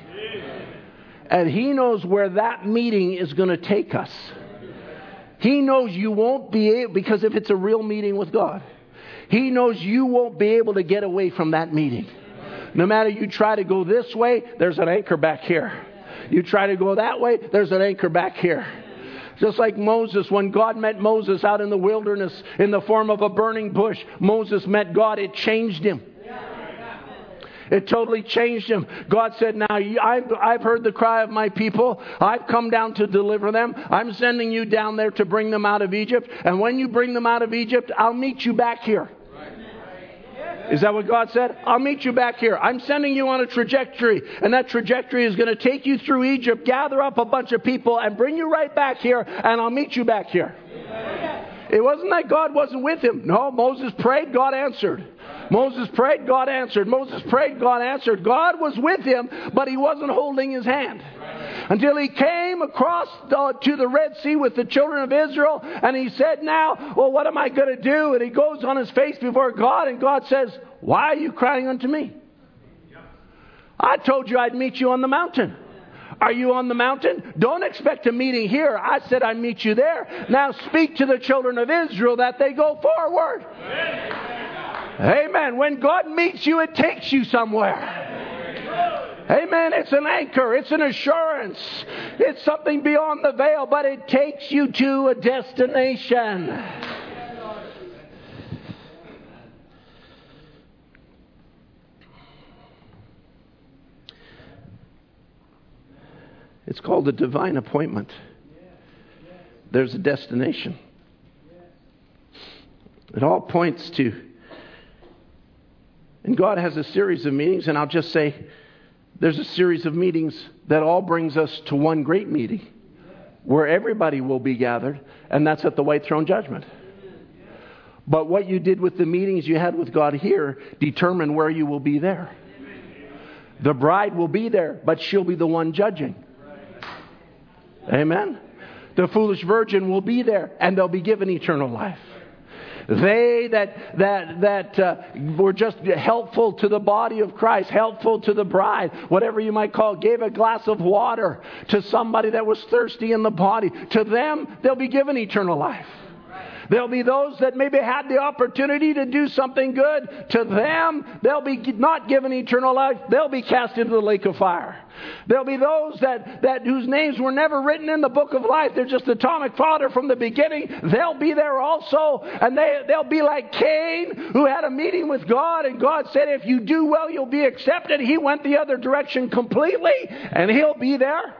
And He knows where that meeting is going to take us. He knows you won't be able, because if it's a real meeting with God, he knows you won't be able to get away from that meeting. No matter you try to go this way, there's an anchor back here. You try to go that way, there's an anchor back here. Just like Moses, when God met Moses out in the wilderness in the form of a burning bush, Moses met God, it changed him. It totally changed him. God said, Now I've, heard the cry of my people. I've come down to deliver them. I'm sending you down there to bring them out of Egypt. And when you bring them out of Egypt, I'll meet you back here. Is that what God said? I'll meet you back here. I'm sending you on a trajectory, and that trajectory is going to take you through Egypt, gather up a bunch of people, and bring you right back here, and I'll meet you back here. It wasn't that God wasn't with him. No, Moses prayed, God answered. Moses prayed, God answered. Moses prayed, God answered. God was with him, but he wasn't holding his hand. Until he came across to the Red Sea with the children of Israel, and he said, Now, well, what am I going to do? And he goes on his face before God, and God says, Why are you crying unto me? I told you I'd meet you on the mountain. Are you on the mountain? Don't expect a meeting here. I said I'd meet you there. Now speak to the children of Israel that they go forward. Amen. Amen. When God meets you, it takes you somewhere. Amen. It's an anchor. It's an assurance. It's something beyond the veil, but it takes you to a destination. It's called a divine appointment. There's a destination. It all points to and God has a series of meetings, and I'll just say there's a series of meetings that all brings us to one great meeting where everybody will be gathered, and that's at the white throne judgment. But what you did with the meetings you had with God here determine where you will be there. The bride will be there, but she'll be the one judging. Amen. The foolish virgin will be there, and they'll be given eternal life. They that, that, that uh, were just helpful to the body of Christ, helpful to the bride, whatever you might call it, gave a glass of water to somebody that was thirsty in the body. To them, they'll be given eternal life. There'll be those that maybe had the opportunity to do something good. To them, they'll be not given eternal life. They'll be cast into the lake of fire. There'll be those that, that whose names were never written in the book of life. They're just atomic fodder from the beginning. They'll be there also. And they, they'll be like Cain, who had a meeting with God, and God said, If you do well, you'll be accepted. He went the other direction completely, and he'll be there.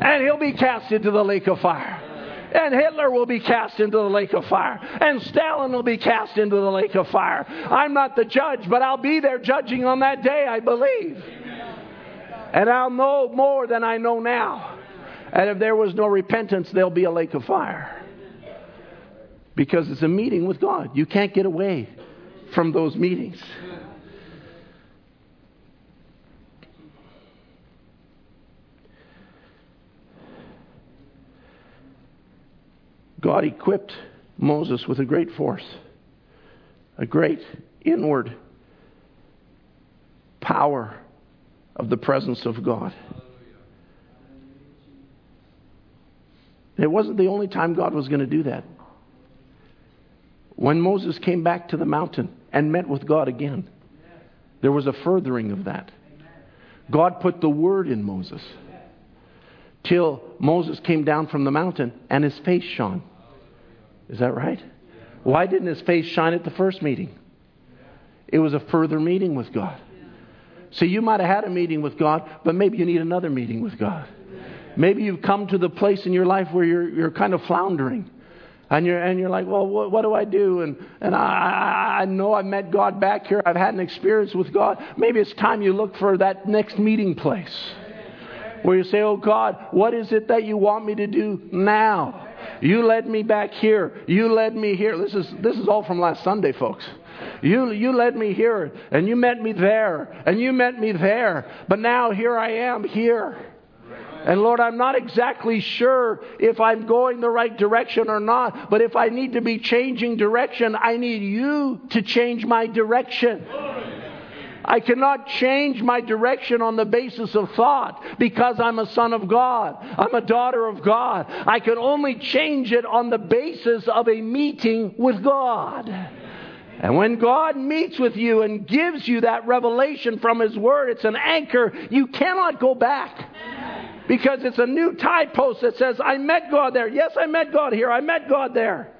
And he'll be cast into the lake of fire. And Hitler will be cast into the lake of fire. And Stalin will be cast into the lake of fire. I'm not the judge, but I'll be there judging on that day, I believe. And I'll know more than I know now. And if there was no repentance, there'll be a lake of fire. Because it's a meeting with God. You can't get away from those meetings. God equipped Moses with a great force, a great inward power of the presence of God. It wasn't the only time God was going to do that. When Moses came back to the mountain and met with God again, there was a furthering of that. God put the word in Moses till Moses came down from the mountain and his face shone. Is that right? Why didn't his face shine at the first meeting? It was a further meeting with God. So you might have had a meeting with God, but maybe you need another meeting with God. Maybe you've come to the place in your life where you're, you're kind of floundering. And you're, and you're like, well, what, what do I do? And, and I, I know I met God back here. I've had an experience with God. Maybe it's time you look for that next meeting place where you say, oh God, what is it that you want me to do now? You led me back here. You led me here. This is, this is all from last Sunday, folks. You, you led me here, and you met me there, and you met me there. But now here I am here. And Lord, I'm not exactly sure if I'm going the right direction or not, but if I need to be changing direction, I need you to change my direction. I cannot change my direction on the basis of thought because I'm a son of God. I'm a daughter of God. I can only change it on the basis of a meeting with God. And when God meets with you and gives you that revelation from His Word, it's an anchor. You cannot go back. Because it's a new tie post that says, I met God there. Yes, I met God here. I met God there.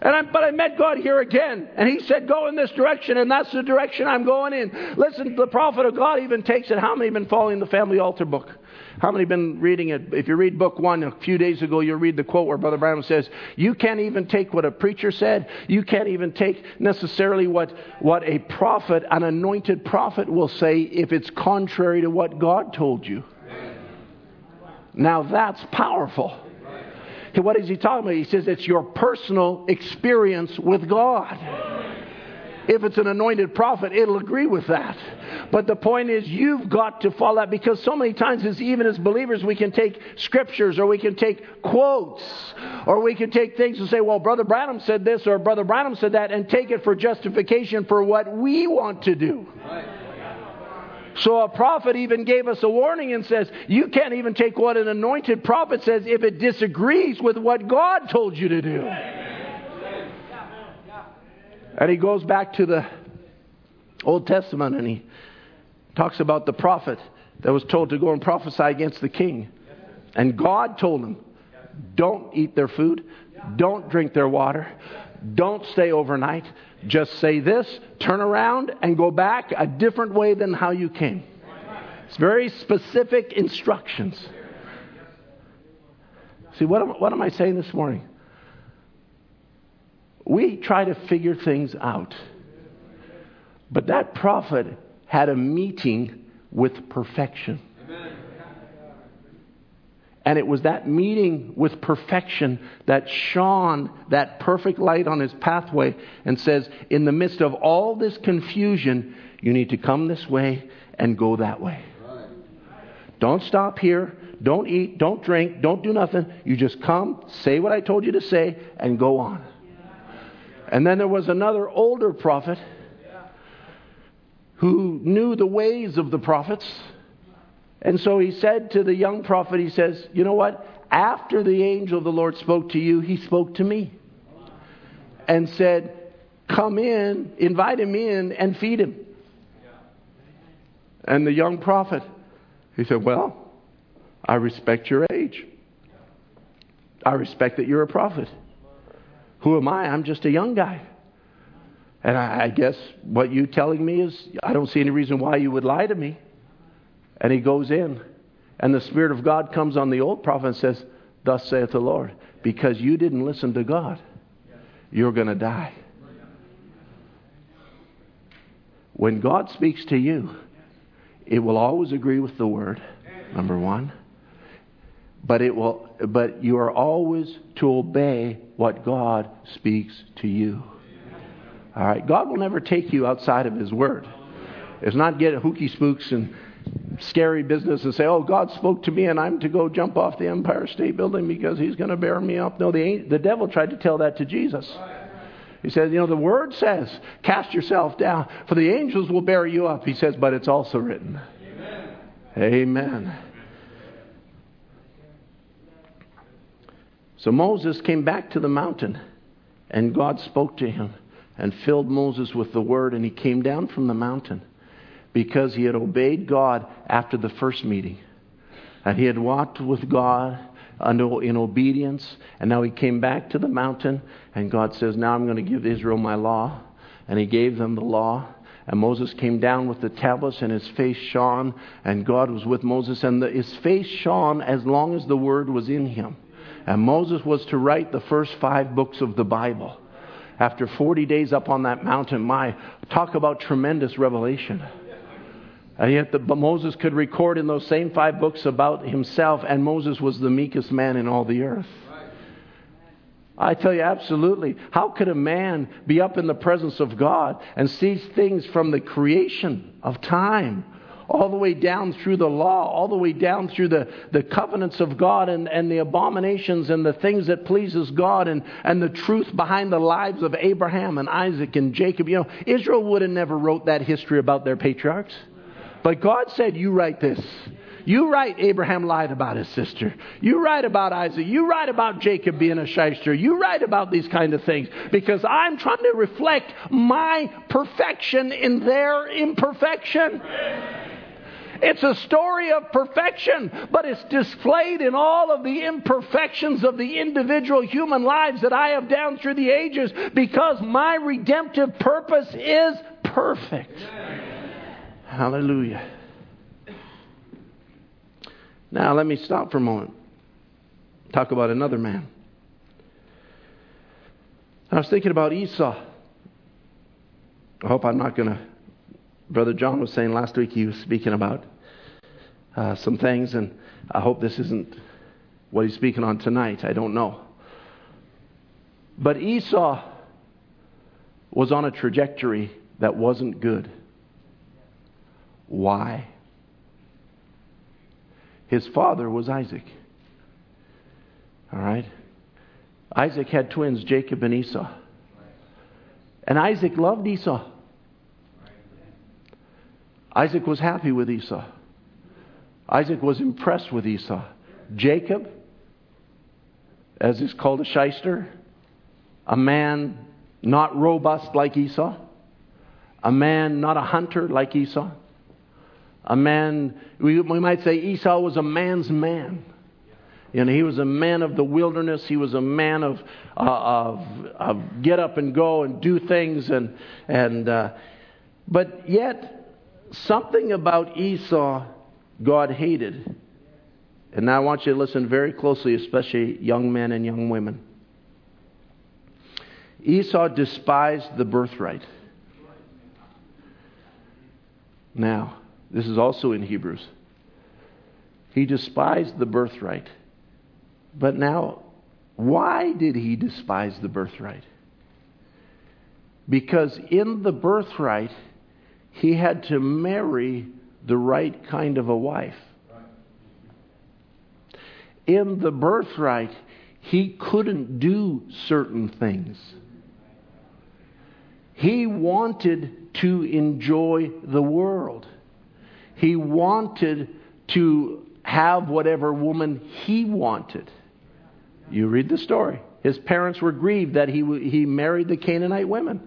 And I, but I met God here again. And he said, Go in this direction, and that's the direction I'm going in. Listen, the prophet of God even takes it. How many have been following the family altar book? How many have been reading it? If you read book one a few days ago, you'll read the quote where Brother Branham says, You can't even take what a preacher said. You can't even take necessarily what, what a prophet, an anointed prophet, will say if it's contrary to what God told you. Now that's powerful. What is he talking about? He says it's your personal experience with God. If it's an anointed prophet, it'll agree with that. But the point is, you've got to follow that because so many times, as, even as believers, we can take scriptures or we can take quotes or we can take things and say, well, Brother Branham said this or Brother Branham said that and take it for justification for what we want to do. Right. So a prophet even gave us a warning and says, You can't even take what an anointed prophet says if it disagrees with what God told you to do. And he goes back to the Old Testament and he talks about the prophet that was told to go and prophesy against the king. And God told him, Don't eat their food, don't drink their water, don't stay overnight, just say this, turn around, and go back a different way than how you came. It's very specific instructions. See, what am, what am I saying this morning? We try to figure things out. But that prophet had a meeting with perfection. And it was that meeting with perfection that shone that perfect light on his pathway and says, in the midst of all this confusion, you need to come this way and go that way. Don't stop here. Don't eat. Don't drink. Don't do nothing. You just come, say what I told you to say, and go on. And then there was another older prophet who knew the ways of the prophets. And so he said to the young prophet, he says, You know what? After the angel of the Lord spoke to you, he spoke to me and said, Come in, invite him in, and feed him. And the young prophet, he said, Well, I respect your age. I respect that you're a prophet. Who am I? I'm just a young guy. And I, I guess what you're telling me is I don't see any reason why you would lie to me. And he goes in, and the Spirit of God comes on the old prophet and says, Thus saith the Lord, because you didn't listen to God, you're going to die. When God speaks to you, it will always agree with the word, number one. But it will but you are always to obey what God speaks to you. All right. God will never take you outside of his word. It's not get hooky spooks and scary business and say, "Oh, God spoke to me, and I'm to go jump off the Empire State Building because He's going to bear me up." No, the the devil tried to tell that to Jesus. He said, "You know, the Word says, cast yourself down, for the angels will bear you up." He says, "But it's also written." Amen. Amen. So Moses came back to the mountain, and God spoke to him and filled Moses with the word, and he came down from the mountain because he had obeyed God after the first meeting. And he had walked with God in obedience, and now he came back to the mountain, and God says, Now I'm going to give Israel my law. And he gave them the law. And Moses came down with the tablets, and his face shone, and God was with Moses, and the, his face shone as long as the word was in him. And Moses was to write the first five books of the Bible. After 40 days up on that mountain, my, talk about tremendous revelation. And yet the, Moses could record in those same five books about himself, and Moses was the meekest man in all the earth. I tell you, absolutely. How could a man be up in the presence of God and see things from the creation of time all the way down through the law, all the way down through the, the covenants of God and, and the abominations and the things that pleases God and, and the truth behind the lives of Abraham and Isaac and Jacob. You know, Israel would have never wrote that history about their patriarchs. But God said, You write this. You write Abraham lied about his sister. You write about Isaac. You write about Jacob being a shyster. You write about these kind of things because I'm trying to reflect my perfection in their imperfection. It's a story of perfection, but it's displayed in all of the imperfections of the individual human lives that I have down through the ages because my redemptive purpose is perfect. Hallelujah. Now, let me stop for a moment. Talk about another man. I was thinking about Esau. I hope I'm not going to Brother John was saying last week, he was speaking about uh, some things, and I hope this isn't what he's speaking on tonight. I don't know. But Esau was on a trajectory that wasn't good. Why? His father was Isaac. All right? Isaac had twins, Jacob and Esau. And Isaac loved Esau. Isaac was happy with Esau. Isaac was impressed with Esau. Jacob, as is called a shyster, a man not robust like Esau, a man not a hunter like Esau, a man, we, we might say Esau was a man's man. You know, he was a man of the wilderness. He was a man of, uh, of, of get up and go and do things. And, and, uh, but yet, something about Esau God hated, And now I want you to listen very closely, especially young men and young women. Esau despised the birthright. Now, this is also in Hebrews. He despised the birthright. But now, why did he despise the birthright? Because in the birthright, he had to marry the right kind of a wife. In the birthright, he couldn't do certain things. He wanted to enjoy the world. He wanted to have whatever woman he wanted. You read the story. His parents were grieved that he, he married the Canaanite women.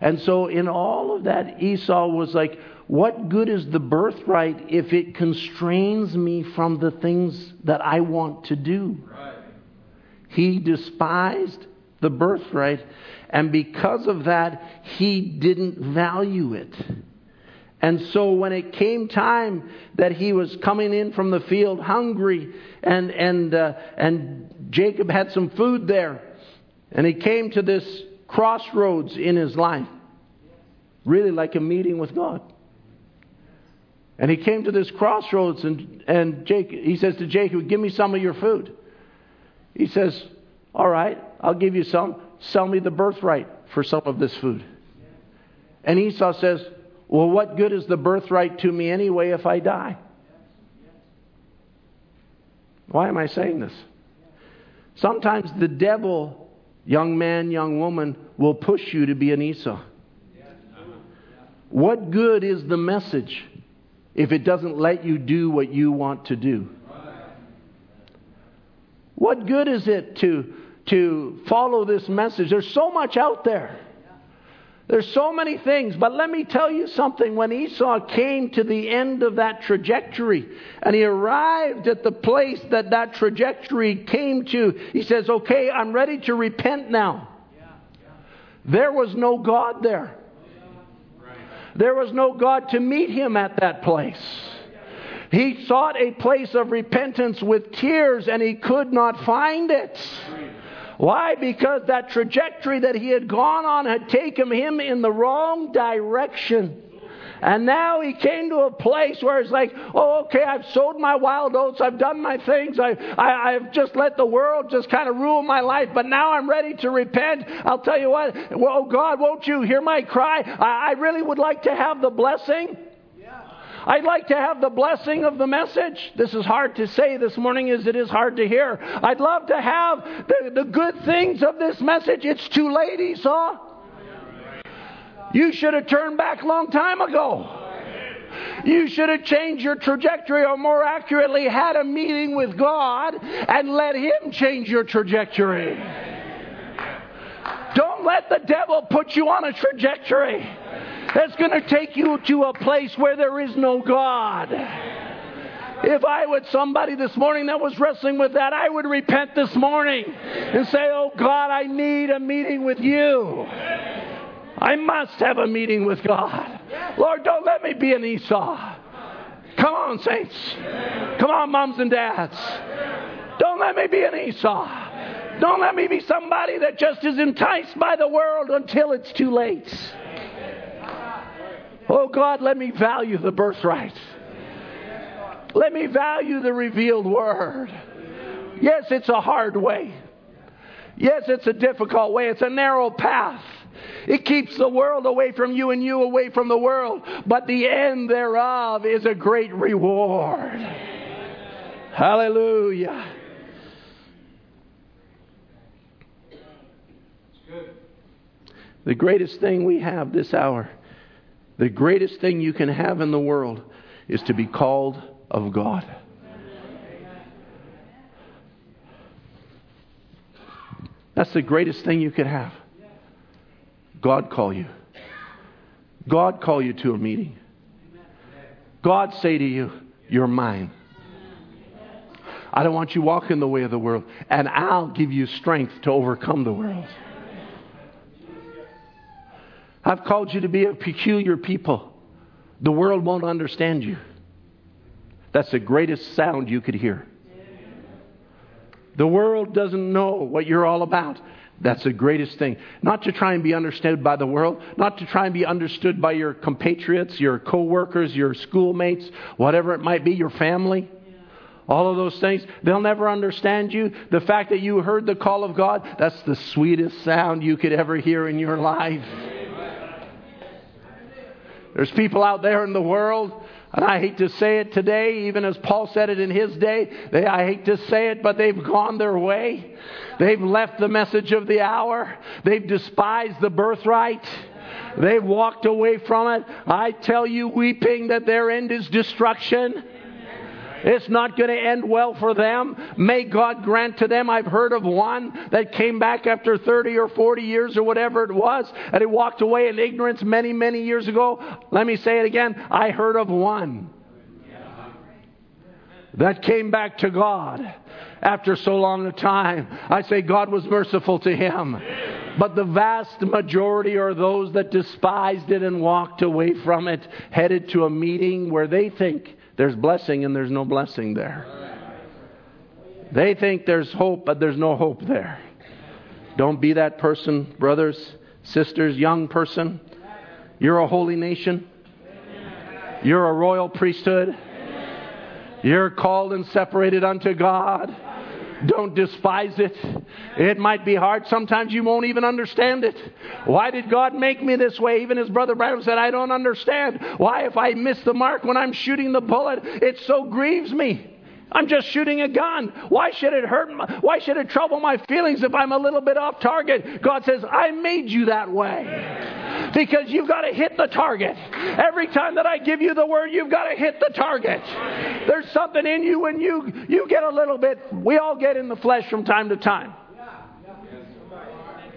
And so, in all of that, Esau was like, What good is the birthright if it constrains me from the things that I want to do? Right. He despised the birthright, and because of that, he didn't value it. And so when it came time that he was coming in from the field hungry, and, and, uh, and Jacob had some food there, and he came to this crossroads in his life, really like a meeting with God. And he came to this crossroads, and, and Jacob, he says to Jacob, Give me some of your food. He says, All right, I'll give you some. Sell me the birthright for some of this food. And Esau says, Well, what good is the birthright to me anyway if I die? Why am I saying this? Sometimes the devil, young man, young woman, will push you to be an Esau. What good is the message if it doesn't let you do what you want to do? What good is it to to follow this message. There's so much out there. There's so many things, but let me tell you something. When Esau came to the end of that trajectory and he arrived at the place that that trajectory came to, he says, Okay, I'm ready to repent now. There was no God there. There was no God to meet him at that place. He sought a place of repentance with tears and he could not find it. Why? Because that trajectory that he had gone on had taken him in the wrong direction. And now he came to a place where it's like, oh, okay, I've sowed my wild oats, I've done my things, I, I, have just let the world just kind of rule my life, but now I'm ready to repent. I'll tell you what, oh God, won't you hear my cry? I, I really would like to have the blessing. I'd like to have the blessing of the message. This is hard to say this morning as it is hard to hear. I'd love to have the, the good things of this message. It's too late, Esau. You should have turned back a long time ago. You should have changed your trajectory, or more accurately, had a meeting with God and let Him change your trajectory. Don't let the devil put you on a trajectory that's going to take you to a place where there is no God. If I would somebody this morning that was wrestling with that, I would repent this morning and say, Oh God, I need a meeting with you. I must have a meeting with God. Lord, don't let me be an Esau. Come on, saints. Come on, moms and dads. Don't let me be an Esau. Don't let me be somebody that just is enticed by the world until it's too late. Oh God, let me value the birthright. Let me value the revealed word. Yes, it's a hard way. Yes, it's a difficult way. It's a narrow path. It keeps the world away from you and you away from the world. But the end thereof is a great reward. Hallelujah. The greatest thing we have this hour the greatest thing you can have in the world is to be called of God. That's the greatest thing you could have. God call you. God call you to a meeting. God say to you, You're mine. I don't want you walking the way of the world, and I'll give you strength to overcome the world. I've called you to be a peculiar people. The world won't understand you. That's the greatest sound you could hear. The world doesn't know what you're all about. That's the greatest thing. Not to try and be understood by the world, not to try and be understood by your compatriots, your coworkers, your schoolmates, whatever it might be, your family. All of those things. They'll never understand you. The fact that you heard the call of God, that's the sweetest sound you could ever hear in your life. There's people out there in the world and I hate to say it today, even as Paul said it in his day. They, I hate to say it, but they've gone their way. They've left the message of the hour. They've despised the birthright. They've walked away from it. I tell you, weeping, that their end is destruction. It's not going to end well for them. May God grant to them. I've heard of one that came back after 30 or 40 years or whatever it was, and he walked away in ignorance many, many years ago. Let me say it again. I heard of one that came back to God after so long a time. I say God was merciful to him. But the vast majority are those that despised it and walked away from it, headed to a meeting where they think there's blessing and there's no blessing there. They think there's hope, but there's no hope there. Don't be that person, brothers, sisters, young person. You're a holy nation. You're a royal priesthood. You're called and separated unto God. Don't despise it. It might be hard. Sometimes you won't even understand it. Why did God make me this way? Even his brother Branham said, I don't understand. Why, if I miss the mark when I'm shooting the bullet, it so grieves me. I'm just shooting a gun. Why should it hurt? My, why should it trouble my feelings if I'm a little bit off target? God says, I made you that way. Because you've got to hit the target. Every time that I give you the word, you've got to hit the target. There's something in you when you, you get a little bit, we all get in the flesh from time to time.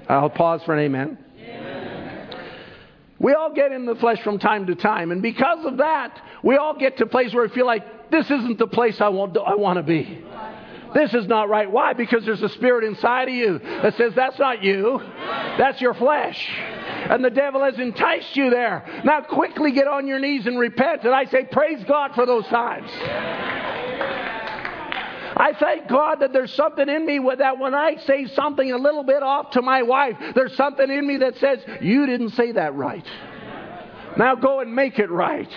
I'll pause for an amen. We all get in the flesh from time to time, and because of that, we all get to a place where we feel like this isn't the place I want, I want to be. This is not right. Why? Because there's a spirit inside of you that says that's not you, that's your flesh. And the devil has enticed you there. Now, quickly get on your knees and repent. And I say, praise God for those times. I thank God that there's something in me that when I say something a little bit off to my wife, there's something in me that says, You didn't say that right. Now go and make it right.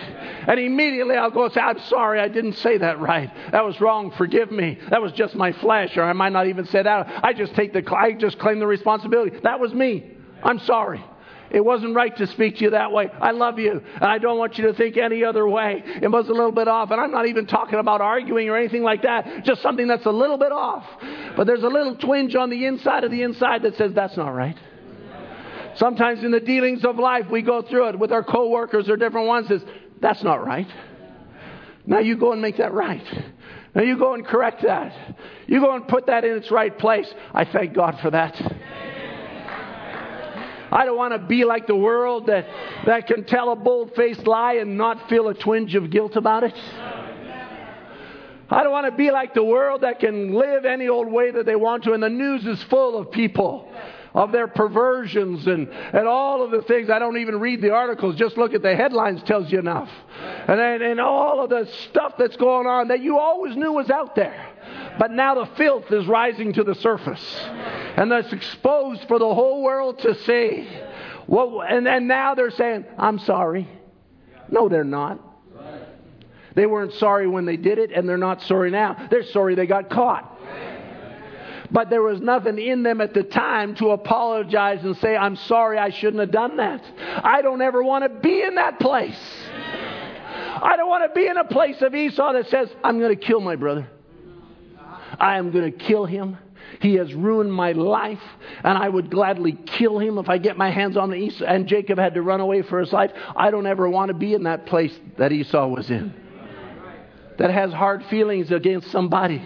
And immediately I'll go and say, I'm sorry, I didn't say that right. That was wrong. Forgive me. That was just my flesh, or I might not even say that. I just take the, I just claim the responsibility. That was me. I'm sorry. It wasn't right to speak to you that way. I love you, and I don't want you to think any other way. It was a little bit off, and I'm not even talking about arguing or anything like that, just something that's a little bit off. But there's a little twinge on the inside of the inside that says, that's not right. Sometimes in the dealings of life, we go through it with our coworkers or different ones. Says, that's not right. Now you go and make that right. Now you go and correct that. You go and put that in its right place. I thank God for that. I don't want to be like the world that, that can tell a bold faced lie and not feel a twinge of guilt about it. I don't want to be like the world that can live any old way that they want to, and the news is full of people of their perversions and, and all of the things. I don't even read the articles, just look at the headlines tells you enough. And, and all of the stuff that's going on that you always knew was out there. But now the filth is rising to the surface. And that's exposed for the whole world to see. Well, and, and now they're saying, I'm sorry. No, they're not. They weren't sorry when they did it, and they're not sorry now. They're sorry they got caught. But there was nothing in them at the time to apologize and say, I'm sorry, I shouldn't have done that. I don't ever want to be in that place. I don't want to be in a place of Esau that says, I'm going to kill my brother. I am going to kill him. He has ruined my life, and I would gladly kill him if I get my hands on the Esau. And Jacob had to run away for his life. I don't ever want to be in that place that Esau was in, that has hard feelings against somebody.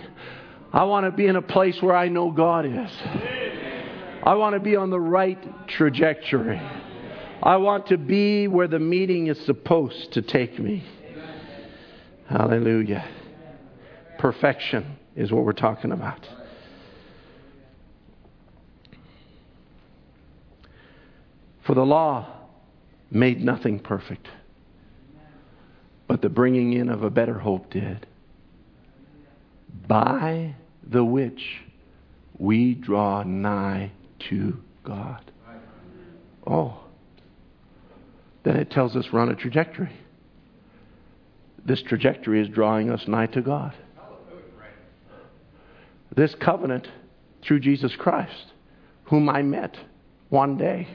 I want to be in a place where I know God is. I want to be on the right trajectory. I want to be where the meeting is supposed to take me. Hallelujah. Perfection is what we're talking about. For the law made nothing perfect, but the bringing in of a better hope did. By the which we draw nigh to God. Oh. Then it tells us we're on a trajectory. This trajectory is drawing us nigh to God. This covenant through Jesus Christ, whom I met one day,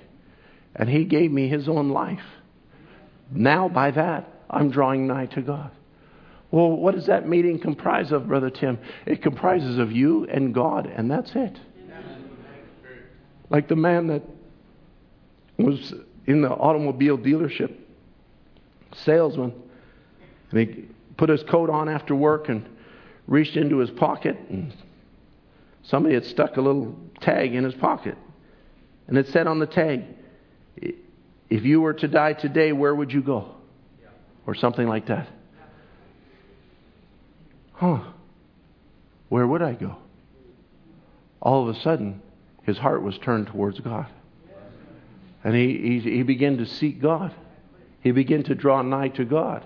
and He gave me His own life. Now, by that, I'm drawing nigh to God. Well, what does that meeting comprise of, Brother Tim? It comprises of you and God, and that's it. Like the man that was in the automobile dealership, salesman, and he put his coat on after work and reached into his pocket, and somebody had stuck a little tag in his pocket. And it said on the tag, If you were to die today, where would you go? Or something like that. Huh. Where would I go? All of a sudden, his heart was turned towards God. And he, he, he began to seek God. He began to draw nigh to God.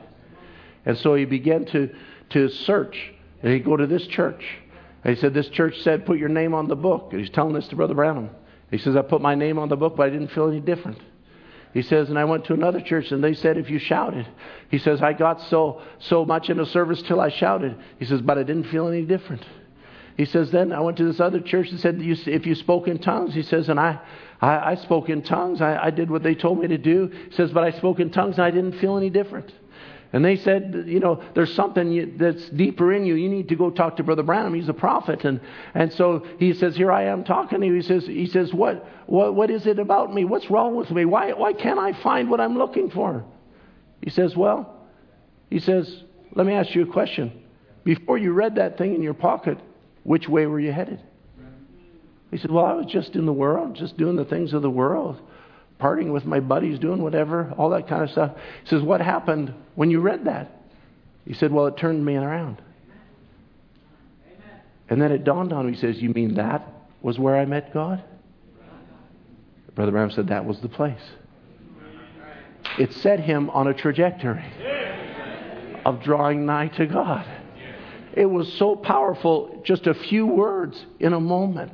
And so he began to, to search. And he'd go to this church. And he said, This church said, put your name on the book. And he's telling this to Brother Branham. He says, I put my name on the book, but I didn't feel any different. He says, and I went to another church and they said, if you shouted. He says, I got so, so much in a service till I shouted. He says, but I didn't feel any different. He says, then I went to this other church and said, if you spoke in tongues, he says, and I, I, I spoke in tongues. I, I did what they told me to do. He says, but I spoke in tongues and I didn't feel any different. And they said, you know, there's something that's deeper in you. You need to go talk to Brother Branham. He's a prophet. And, and so he says, here I am talking to you. He says, he says what, what, what is it about me? What's wrong with me? Why, why can't I find what I'm looking for? He says, well, he says, let me ask you a question. Before you read that thing in your pocket, which way were you headed? He said, well, I was just in the world, just doing the things of the world partying with my buddies, doing whatever, all that kind of stuff. He says, What happened when you read that? He said, Well, it turned me around. And then it dawned on him. He says, You mean that was where I met God? Brother Branham said that was the place. It set him on a trajectory of drawing nigh to God. It was so powerful, just a few words in a moment.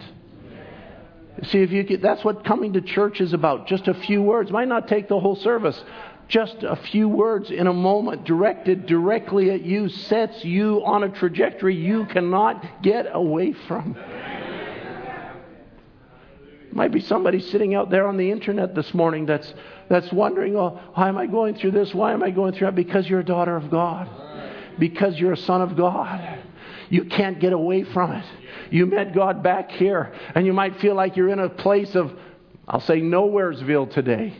See, if you get, that's what coming to church is about. Just a few words. Might not take the whole service. Just a few words in a moment directed directly at you sets you on a trajectory you cannot get away from. Might be somebody sitting out there on the internet this morning that's, that's wondering, oh, why am I going through this? Why am I going through that? Because you're a daughter of God. Because you're a son of God. You can't get away from it. You met God back here, and you might feel like you're in a place of, I'll say, nowheresville today.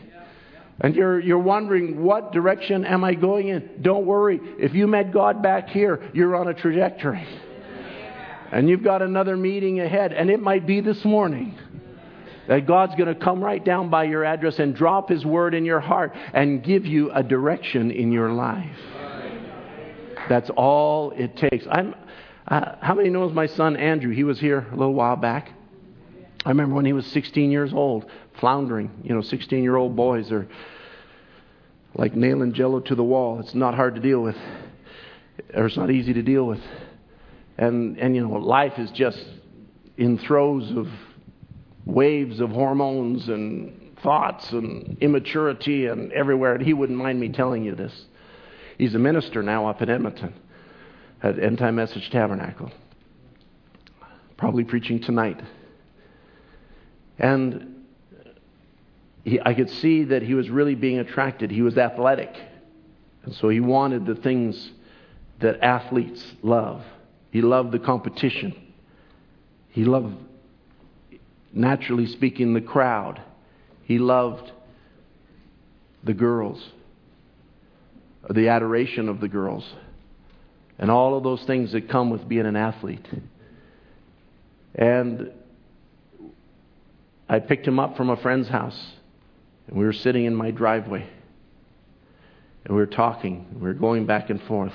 And you're, you're wondering, what direction am I going in? Don't worry. If you met God back here, you're on a trajectory. And you've got another meeting ahead, and it might be this morning that God's going to come right down by your address and drop His word in your heart and give you a direction in your life. That's all it takes. I'm, uh, how many knows my son Andrew? He was here a little while back. I remember when he was 16 years old, floundering. You know, 16 year old boys are like nailing jello to the wall. It's not hard to deal with, or it's not easy to deal with. And, and you know, life is just in throes of waves of hormones and thoughts and immaturity and everywhere. And he wouldn't mind me telling you this. He's a minister now up in Edmonton at End Time Message Tabernacle. Probably preaching tonight. And he, I could see that he was really being attracted. He was athletic. And so he wanted the things that athletes love. He loved the competition. He loved, naturally speaking, the crowd. He loved the girls, the adoration of the girls and all of those things that come with being an athlete. And I picked him up from a friend's house, and we were sitting in my driveway. And we were talking, we were going back and forth.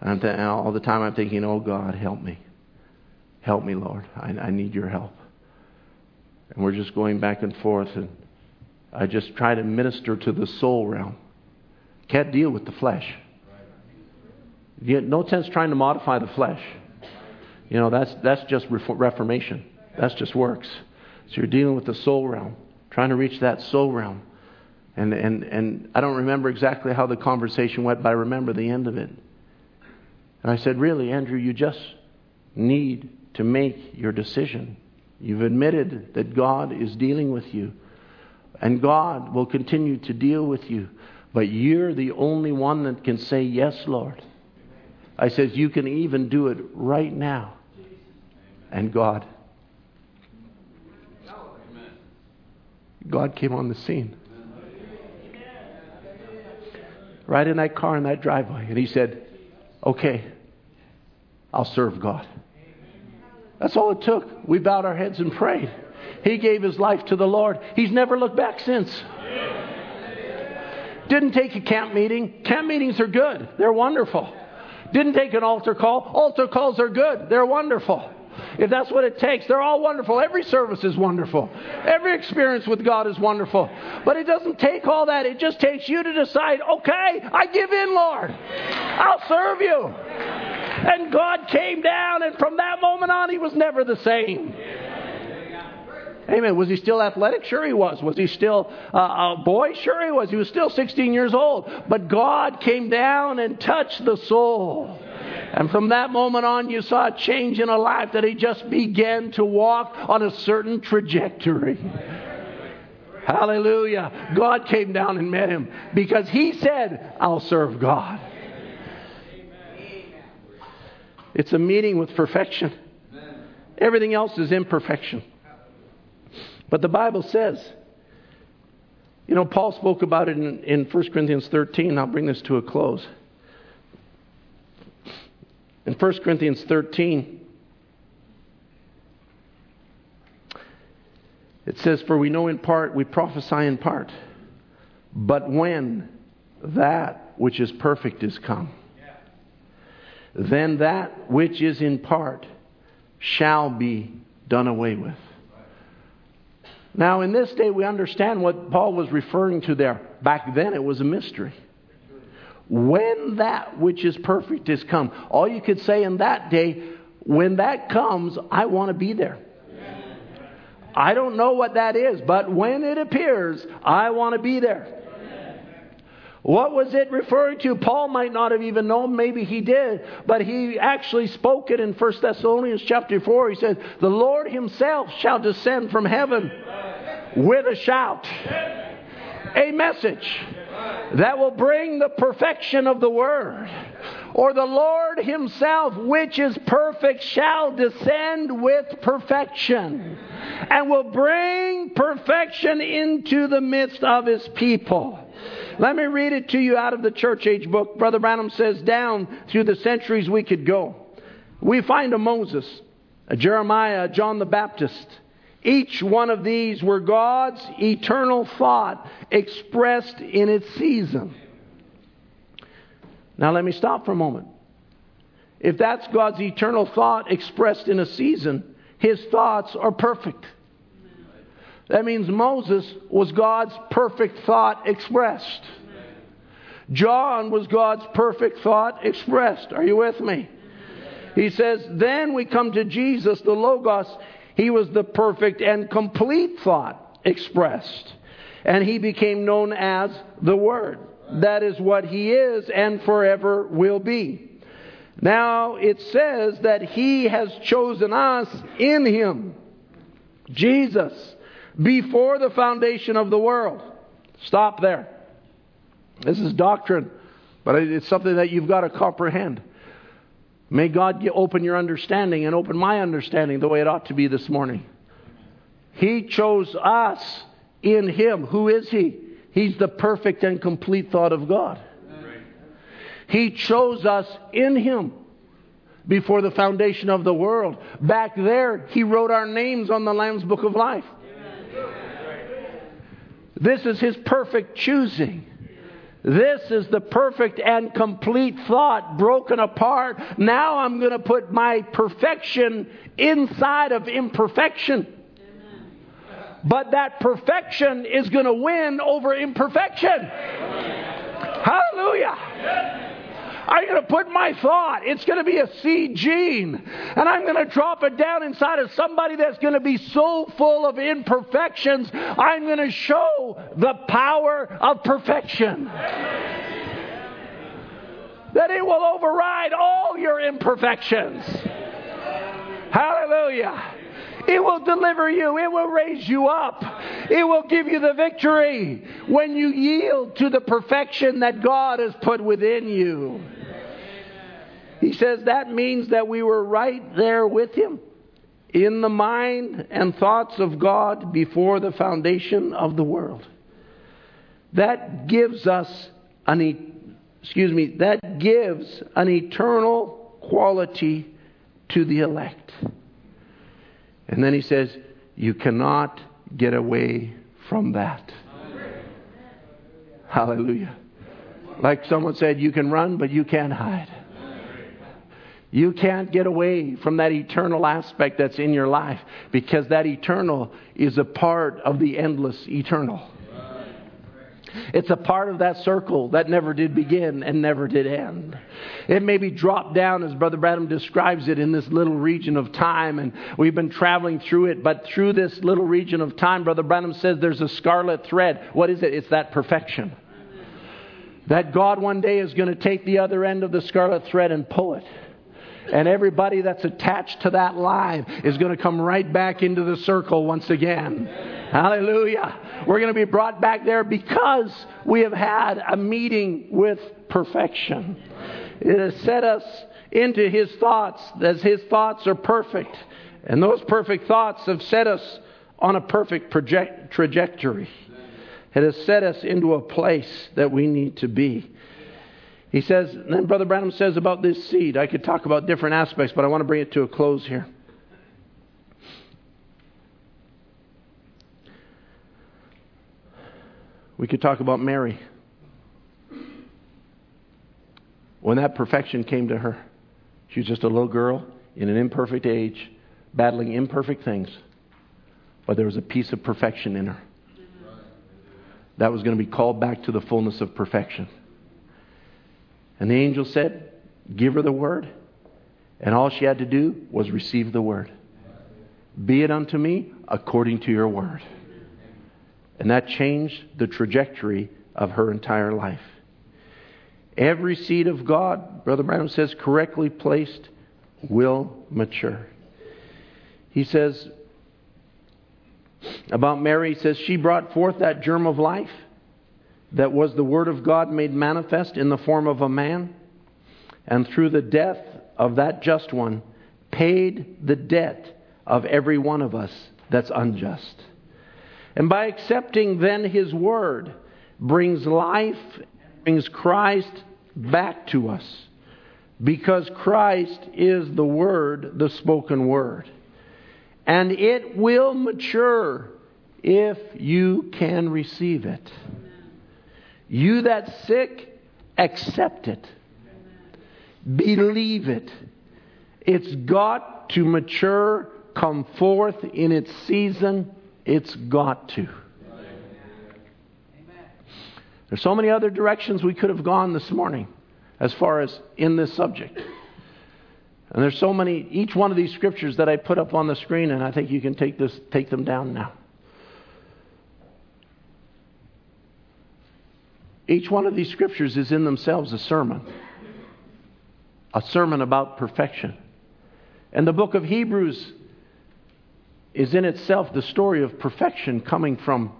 And all the time I'm thinking, oh God, help me. Help me, Lord. I, I need your help. And we're just going back and forth, and I just try to minister to the soul realm. Can't deal with the flesh. No sense trying to modify the flesh. You know, that's, that's just reformation. That's just works. So you're dealing with the soul realm, trying to reach that soul realm. And, and, and I don't remember exactly how the conversation went, but I remember the end of it. And I said, Really, Andrew, you just need to make your decision. You've admitted that God is dealing with you, and God will continue to deal with you. But you're the only one that can say, Yes, Lord. I says, You can even do it right now. And God. God came on the scene. Right in that car in that driveway. And he said, Okay, I'll serve God. That's all it took. We bowed our heads and prayed. He gave his life to the Lord. He's never looked back since. Didn't take a camp meeting. Camp meetings are good, they're wonderful. Didn't take an altar call. Altar calls are good, they're wonderful. If that's what it takes, they're all wonderful. Every service is wonderful. Every experience with God is wonderful. But it doesn't take all that. It just takes you to decide, okay, I give in, Lord. I'll serve you. And God came down, and from that moment on, he was never the same. Amen. Was he still athletic? Sure, he was. Was he still uh, a boy? Sure, he was. He was still 16 years old. But God came down and touched the soul. And from that moment on, you saw a change in a life that he just began to walk on a certain trajectory. Hallelujah. God came down and met him because he said, I'll serve God. It's a meeting with perfection. Everything else is imperfection. But the Bible says, you know, Paul spoke about it in, in 1 Corinthians 13. I'll bring this to a close. In 1 Corinthians 13, it says, For we know in part, we prophesy in part. But when that which is perfect is come, then that which is in part shall be done away with. Now, in this day, we understand what Paul was referring to there. Back then, it was a mystery. When that which is perfect is come. All you could say in that day, when that comes, I want to be there. I don't know what that is, but when it appears, I want to be there. What was it referring to? Paul might not have even known, maybe he did, but he actually spoke it in 1 Thessalonians chapter 4. He said, The Lord himself shall descend from heaven with a shout, a message that will bring the perfection of the word. Or the Lord Himself, which is perfect, shall descend with perfection and will bring perfection into the midst of His people. Let me read it to you out of the church age book. Brother Branham says, down through the centuries we could go. We find a Moses, a Jeremiah, a John the Baptist. Each one of these were God's eternal thought expressed in its season. Now, let me stop for a moment. If that's God's eternal thought expressed in a season, his thoughts are perfect. That means Moses was God's perfect thought expressed. John was God's perfect thought expressed. Are you with me? He says, then we come to Jesus, the Logos. He was the perfect and complete thought expressed. And he became known as the Word. That is what he is and forever will be. Now it says that he has chosen us in him, Jesus, before the foundation of the world. Stop there. This is doctrine, but it's something that you've got to comprehend. May God open your understanding and open my understanding the way it ought to be this morning. He chose us in Him. Who is He? He's the perfect and complete thought of God. He chose us in Him before the foundation of the world. Back there, He wrote our names on the Lamb's Book of Life. This is His perfect choosing. This is the perfect and complete thought broken apart. Now I'm going to put my perfection inside of imperfection. But that perfection is going to win over imperfection. Hallelujah. I'm going to put my thought. It's going to be a seed gene. And I'm going to drop it down inside of somebody that's going to be so full of imperfections. I'm going to show the power of perfection. That it will override all your imperfections. Hallelujah. It will deliver you. It will raise you up. It will give you the victory when you yield to the perfection that God has put within you. He says that means that we were right there with Him in the mind and thoughts of God before the foundation of the world. That gives us an, excuse me, that gives an eternal quality to the elect. And then he says, You cannot get away from that. Hallelujah. Like someone said, you can run, but you can't hide. You can't get away from that eternal aspect that's in your life because that eternal is a part of the endless eternal. It's a part of that circle that never did begin and never did end. It may be dropped down, as Brother Branham describes it, in this little region of time, and we've been traveling through it. But through this little region of time, Brother Branham says there's a scarlet thread. What is it? It's that perfection. That God one day is going to take the other end of the scarlet thread and pull it. And everybody that's attached to that line is going to come right back into the circle once again. Hallelujah. We're going to be brought back there because we have had a meeting with perfection. It has set us into His thoughts as His thoughts are perfect. And those perfect thoughts have set us on a perfect project- trajectory. It has set us into a place that we need to be. He says, then Brother Branham says about this seed. I could talk about different aspects, but I want to bring it to a close here. We could talk about Mary. When that perfection came to her, she was just a little girl in an imperfect age, battling imperfect things, but there was a piece of perfection in her. That was going to be called back to the fullness of perfection. And the angel said, Give her the word. And all she had to do was receive the word. Be it unto me according to your word. And that changed the trajectory of her entire life. Every seed of God, Brother Branham says, correctly placed, will mature. He says about Mary, he says, she brought forth that germ of life that was the Word of God made manifest in the form of a man, and through the death of that just one, paid the debt of every one of us that's unjust. And by accepting then His Word, brings life, brings Christ back to us. Because Christ is the Word, the spoken Word. And it will mature if you can receive it. You that sick, accept it. Believe it. It's got to mature, come forth in its season. It's got to. There's so many other directions we could have gone this morning as far as in this subject. And there's so many, each one of these scriptures that I put up on the screen, and I think you can take, this, take them down now. Each one of these scriptures is in themselves a sermon, a sermon about perfection. And the book of Hebrews is in itself the story of perfection coming from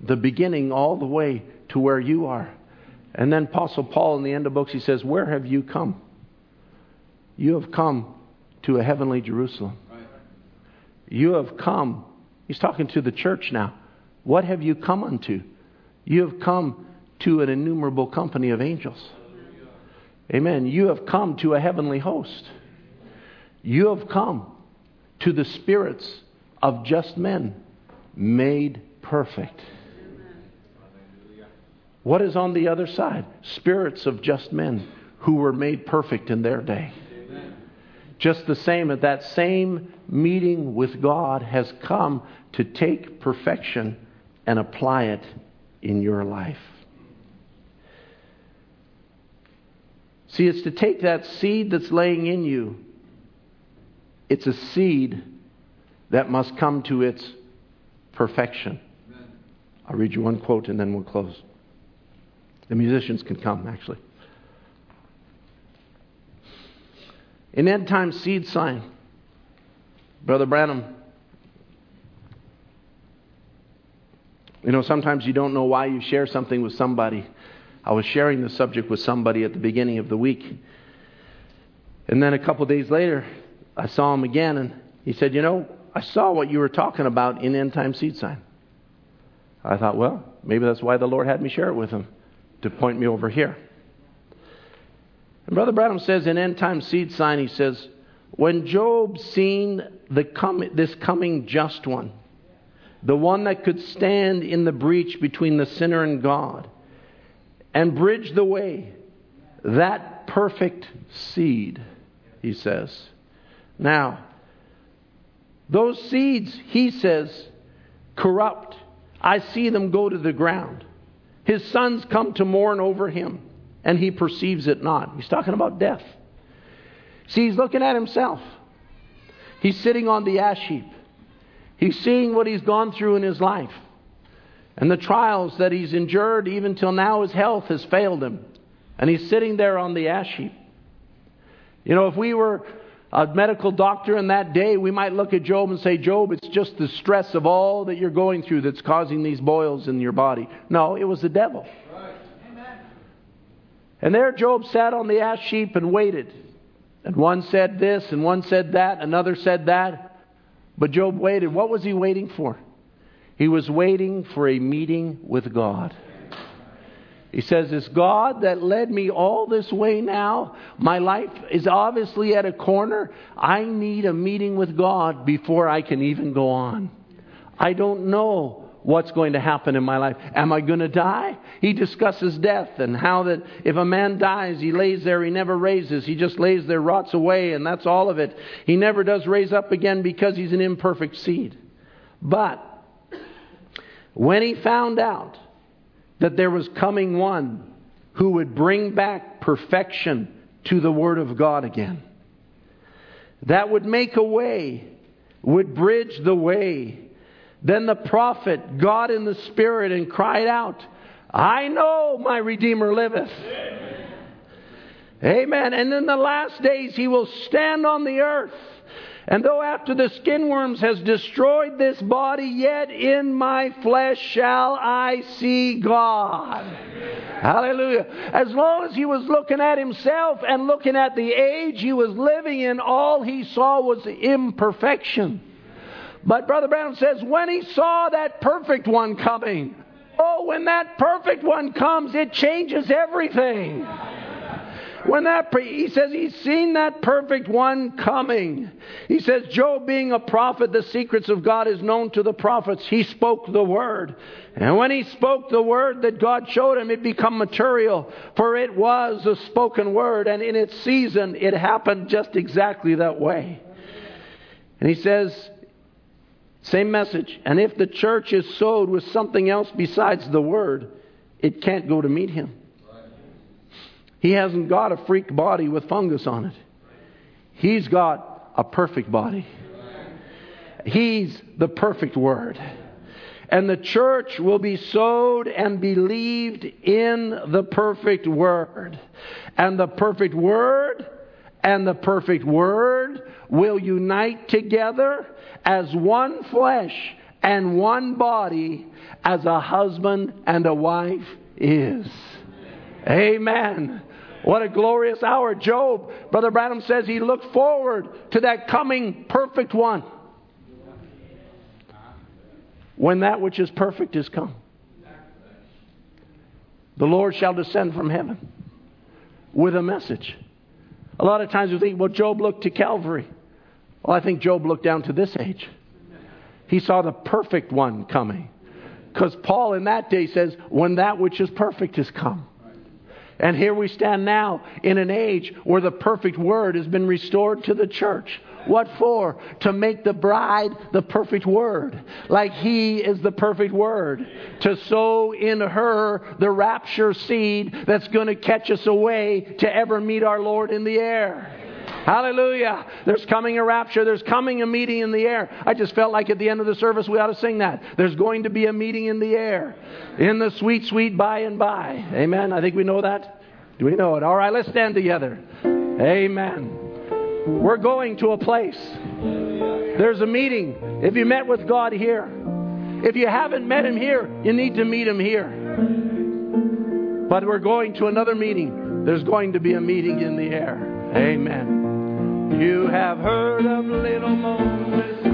the beginning all the way to where you are. And then Apostle Paul in the end of books, he says, Where have you come? You have come to a heavenly Jerusalem. You have come. He's talking to the church now. What have you come unto? You have come to an innumerable company of angels. Amen. You have come to a heavenly host. You have come to the spirits of just men made perfect. What is on the other side? Spirits of just men who were made perfect in their day. Just the same, that that same meeting with God has come to take perfection and apply it in your life. See, it's to take that seed that's laying in you, it's a seed that must come to its perfection. I'll read you one quote and then we'll close. The musicians can come, actually. In end time seed sign, Brother Branham, you know, sometimes you don't know why you share something with somebody. I was sharing the subject with somebody at the beginning of the week. And then a couple days later, I saw him again, and he said, You know, I saw what you were talking about in End Time Seed Sign. I thought, well, maybe that's why the Lord had me share it with him, to point me over here. And Brother Branham says in End Time Seed Sign, he says, when Job seen the com- this coming just one, the one that could stand in the breach between the sinner and God and bridge the way, that perfect seed, he says. Now, those seeds, he says, corrupt. I see them go to the ground. His sons come to mourn over him, and he perceives it not. He's talking about death. See, he's looking at himself. He's sitting on the ash heap. He's seeing what he's gone through in his life and the trials that he's endured even till now his health has failed him. And he's sitting there on the ash heap. You know, if we were a medical doctor in that day, we might look at Job and say, Job, it's just the stress of all that you're going through that's causing these boils in your body. No, it was the devil. Right. And there Job sat on the ash heap and waited. And one said this, and one said that, another said that. But Job waited. What was he waiting for? He was waiting for a meeting with God. He says, It's God that led me all this way now. My life is obviously at a corner. I need a meeting with God before I can even go on. I don't know what's going to happen in my life. Am I going to die? He discusses death and how that if a man dies, he lays there, he never raises. He just lays there, rots away, and that's all of it. He never does raise up again because he's an imperfect seed. But when he found out that there was coming one who would bring back perfection to the Word of God again, that would make a way, would bridge the way then the prophet got in the Spirit and cried out, I know my Redeemer liveth. Amen. Amen. And in the last days he will stand on the earth. And though after the skin worms has destroyed this body, yet in my flesh shall I see God. Hallelujah. As long as he was looking at himself and looking at the age he was living in, all he saw was imperfection. But Brother Branham says, when he saw that perfect one coming, oh, when that perfect one comes, it changes everything. When that, he says he's seen that perfect one coming. He says, Job being a prophet, the secrets of God is known to the prophets. He spoke the word. And when he spoke the word that God showed him, it became material, for it was a spoken word, and in its season, it happened just exactly that way. And he says, same message. And if the church is sowed with something else besides the word, it can't go to meet him. He hasn't got a freak body with fungus on it. He's got a perfect body. He's the perfect word. And the church will be sowed and believed in the perfect word. And the perfect word and the perfect word will unite together as one flesh and one body as a husband and a wife is. Amen. What a glorious hour. Job, Brother Branham says he looked forward to that coming perfect one. When that which is perfect is come, the Lord shall descend from heaven with a message. A lot of times we think, well, Job looked to Calvary. Well, I think Job looked down to this age. He saw the perfect one coming. Because Paul in that day says, when that which is perfect is come. And here we stand now in an age where the perfect word has been restored to the church. What for? To make the bride the perfect word, like He is the perfect word. To sow in her the rapture seed that's going to catch us away to ever meet our Lord in the air. Hallelujah. There's coming a rapture. There's coming a meeting in the air. I just felt like at the end of the service we ought to sing that. There's going to be a meeting in the air. In the sweet, sweet by and by. Amen. I think we know that. Do we know it? All right, let's stand together. Amen. We're going to a place. There's a meeting. If you met with God here, if you haven't met Him here, you need to meet Him here. But we're going to another meeting. There's going to be a meeting in the air. Amen. You have heard of little Moses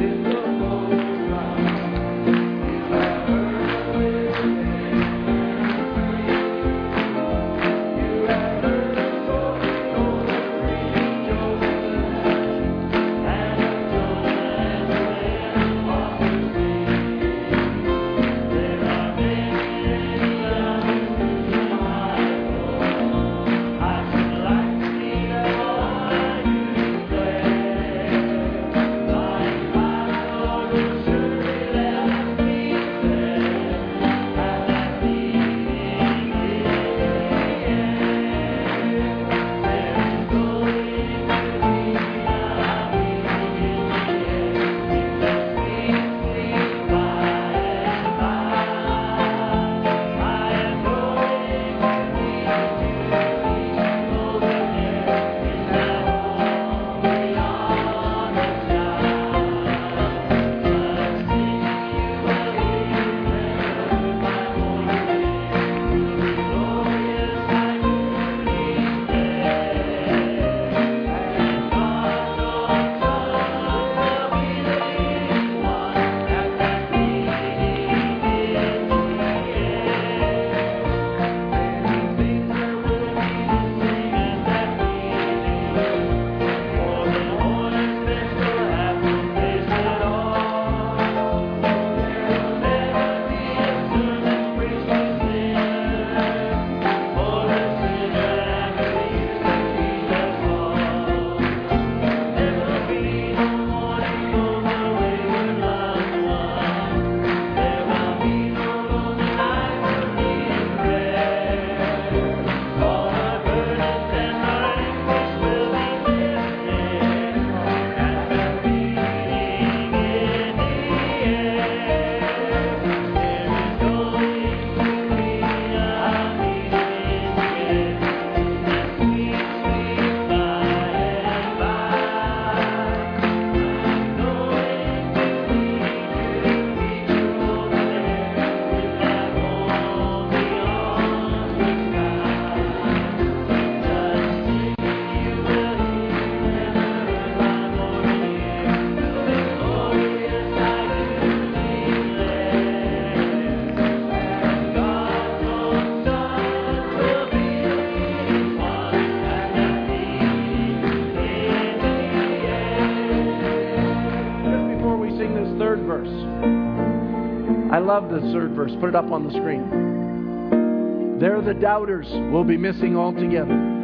the third verse. Put it up on the screen. There the doubters will be missing altogether.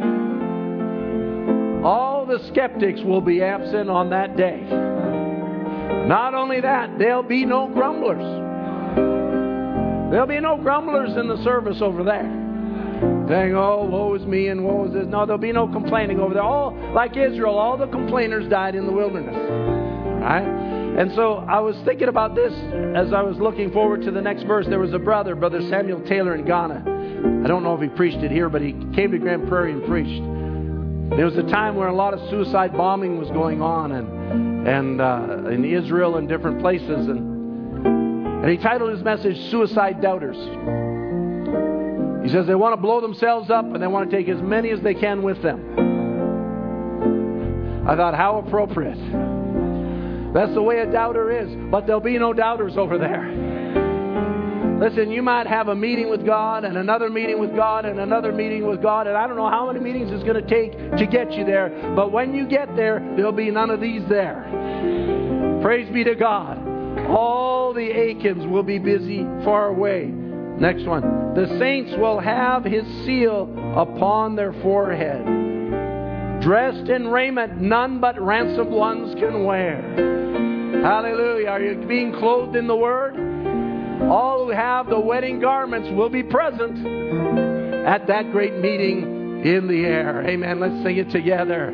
All the skeptics will be absent on that day. Not only that, there'll be no grumblers. There'll be no grumblers in the service over there. Saying, oh, woe is me and woe is this. No, there'll be no complaining over there. All, like Israel, all the complainers died in the wilderness. Right? And so I was thinking about this as I was looking forward to the next verse. There was a brother, Brother Samuel Taylor in Ghana. I don't know if he preached it here, but he came to Grand Prairie and preached. There was a time where a lot of suicide bombing was going on, and and uh, in Israel and different places, and and he titled his message "Suicide Doubters." He says they want to blow themselves up and they want to take as many as they can with them. I thought, how appropriate. That's the way a doubter is. But there'll be no doubters over there. Listen, you might have a meeting with God and another meeting with God and another meeting with God, and I don't know how many meetings it's going to take to get you there, but when you get there, there'll be none of these there. Praise be to God. All the Achans will be busy far away. Next one. The saints will have his seal upon their forehead. Dressed in raiment none but ransomed ones can wear. Hallelujah. Are you being clothed in the Word? All who have the wedding garments will be present at that great meeting in the air. Amen. Let's sing it together.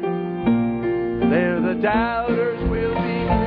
There the doubters will be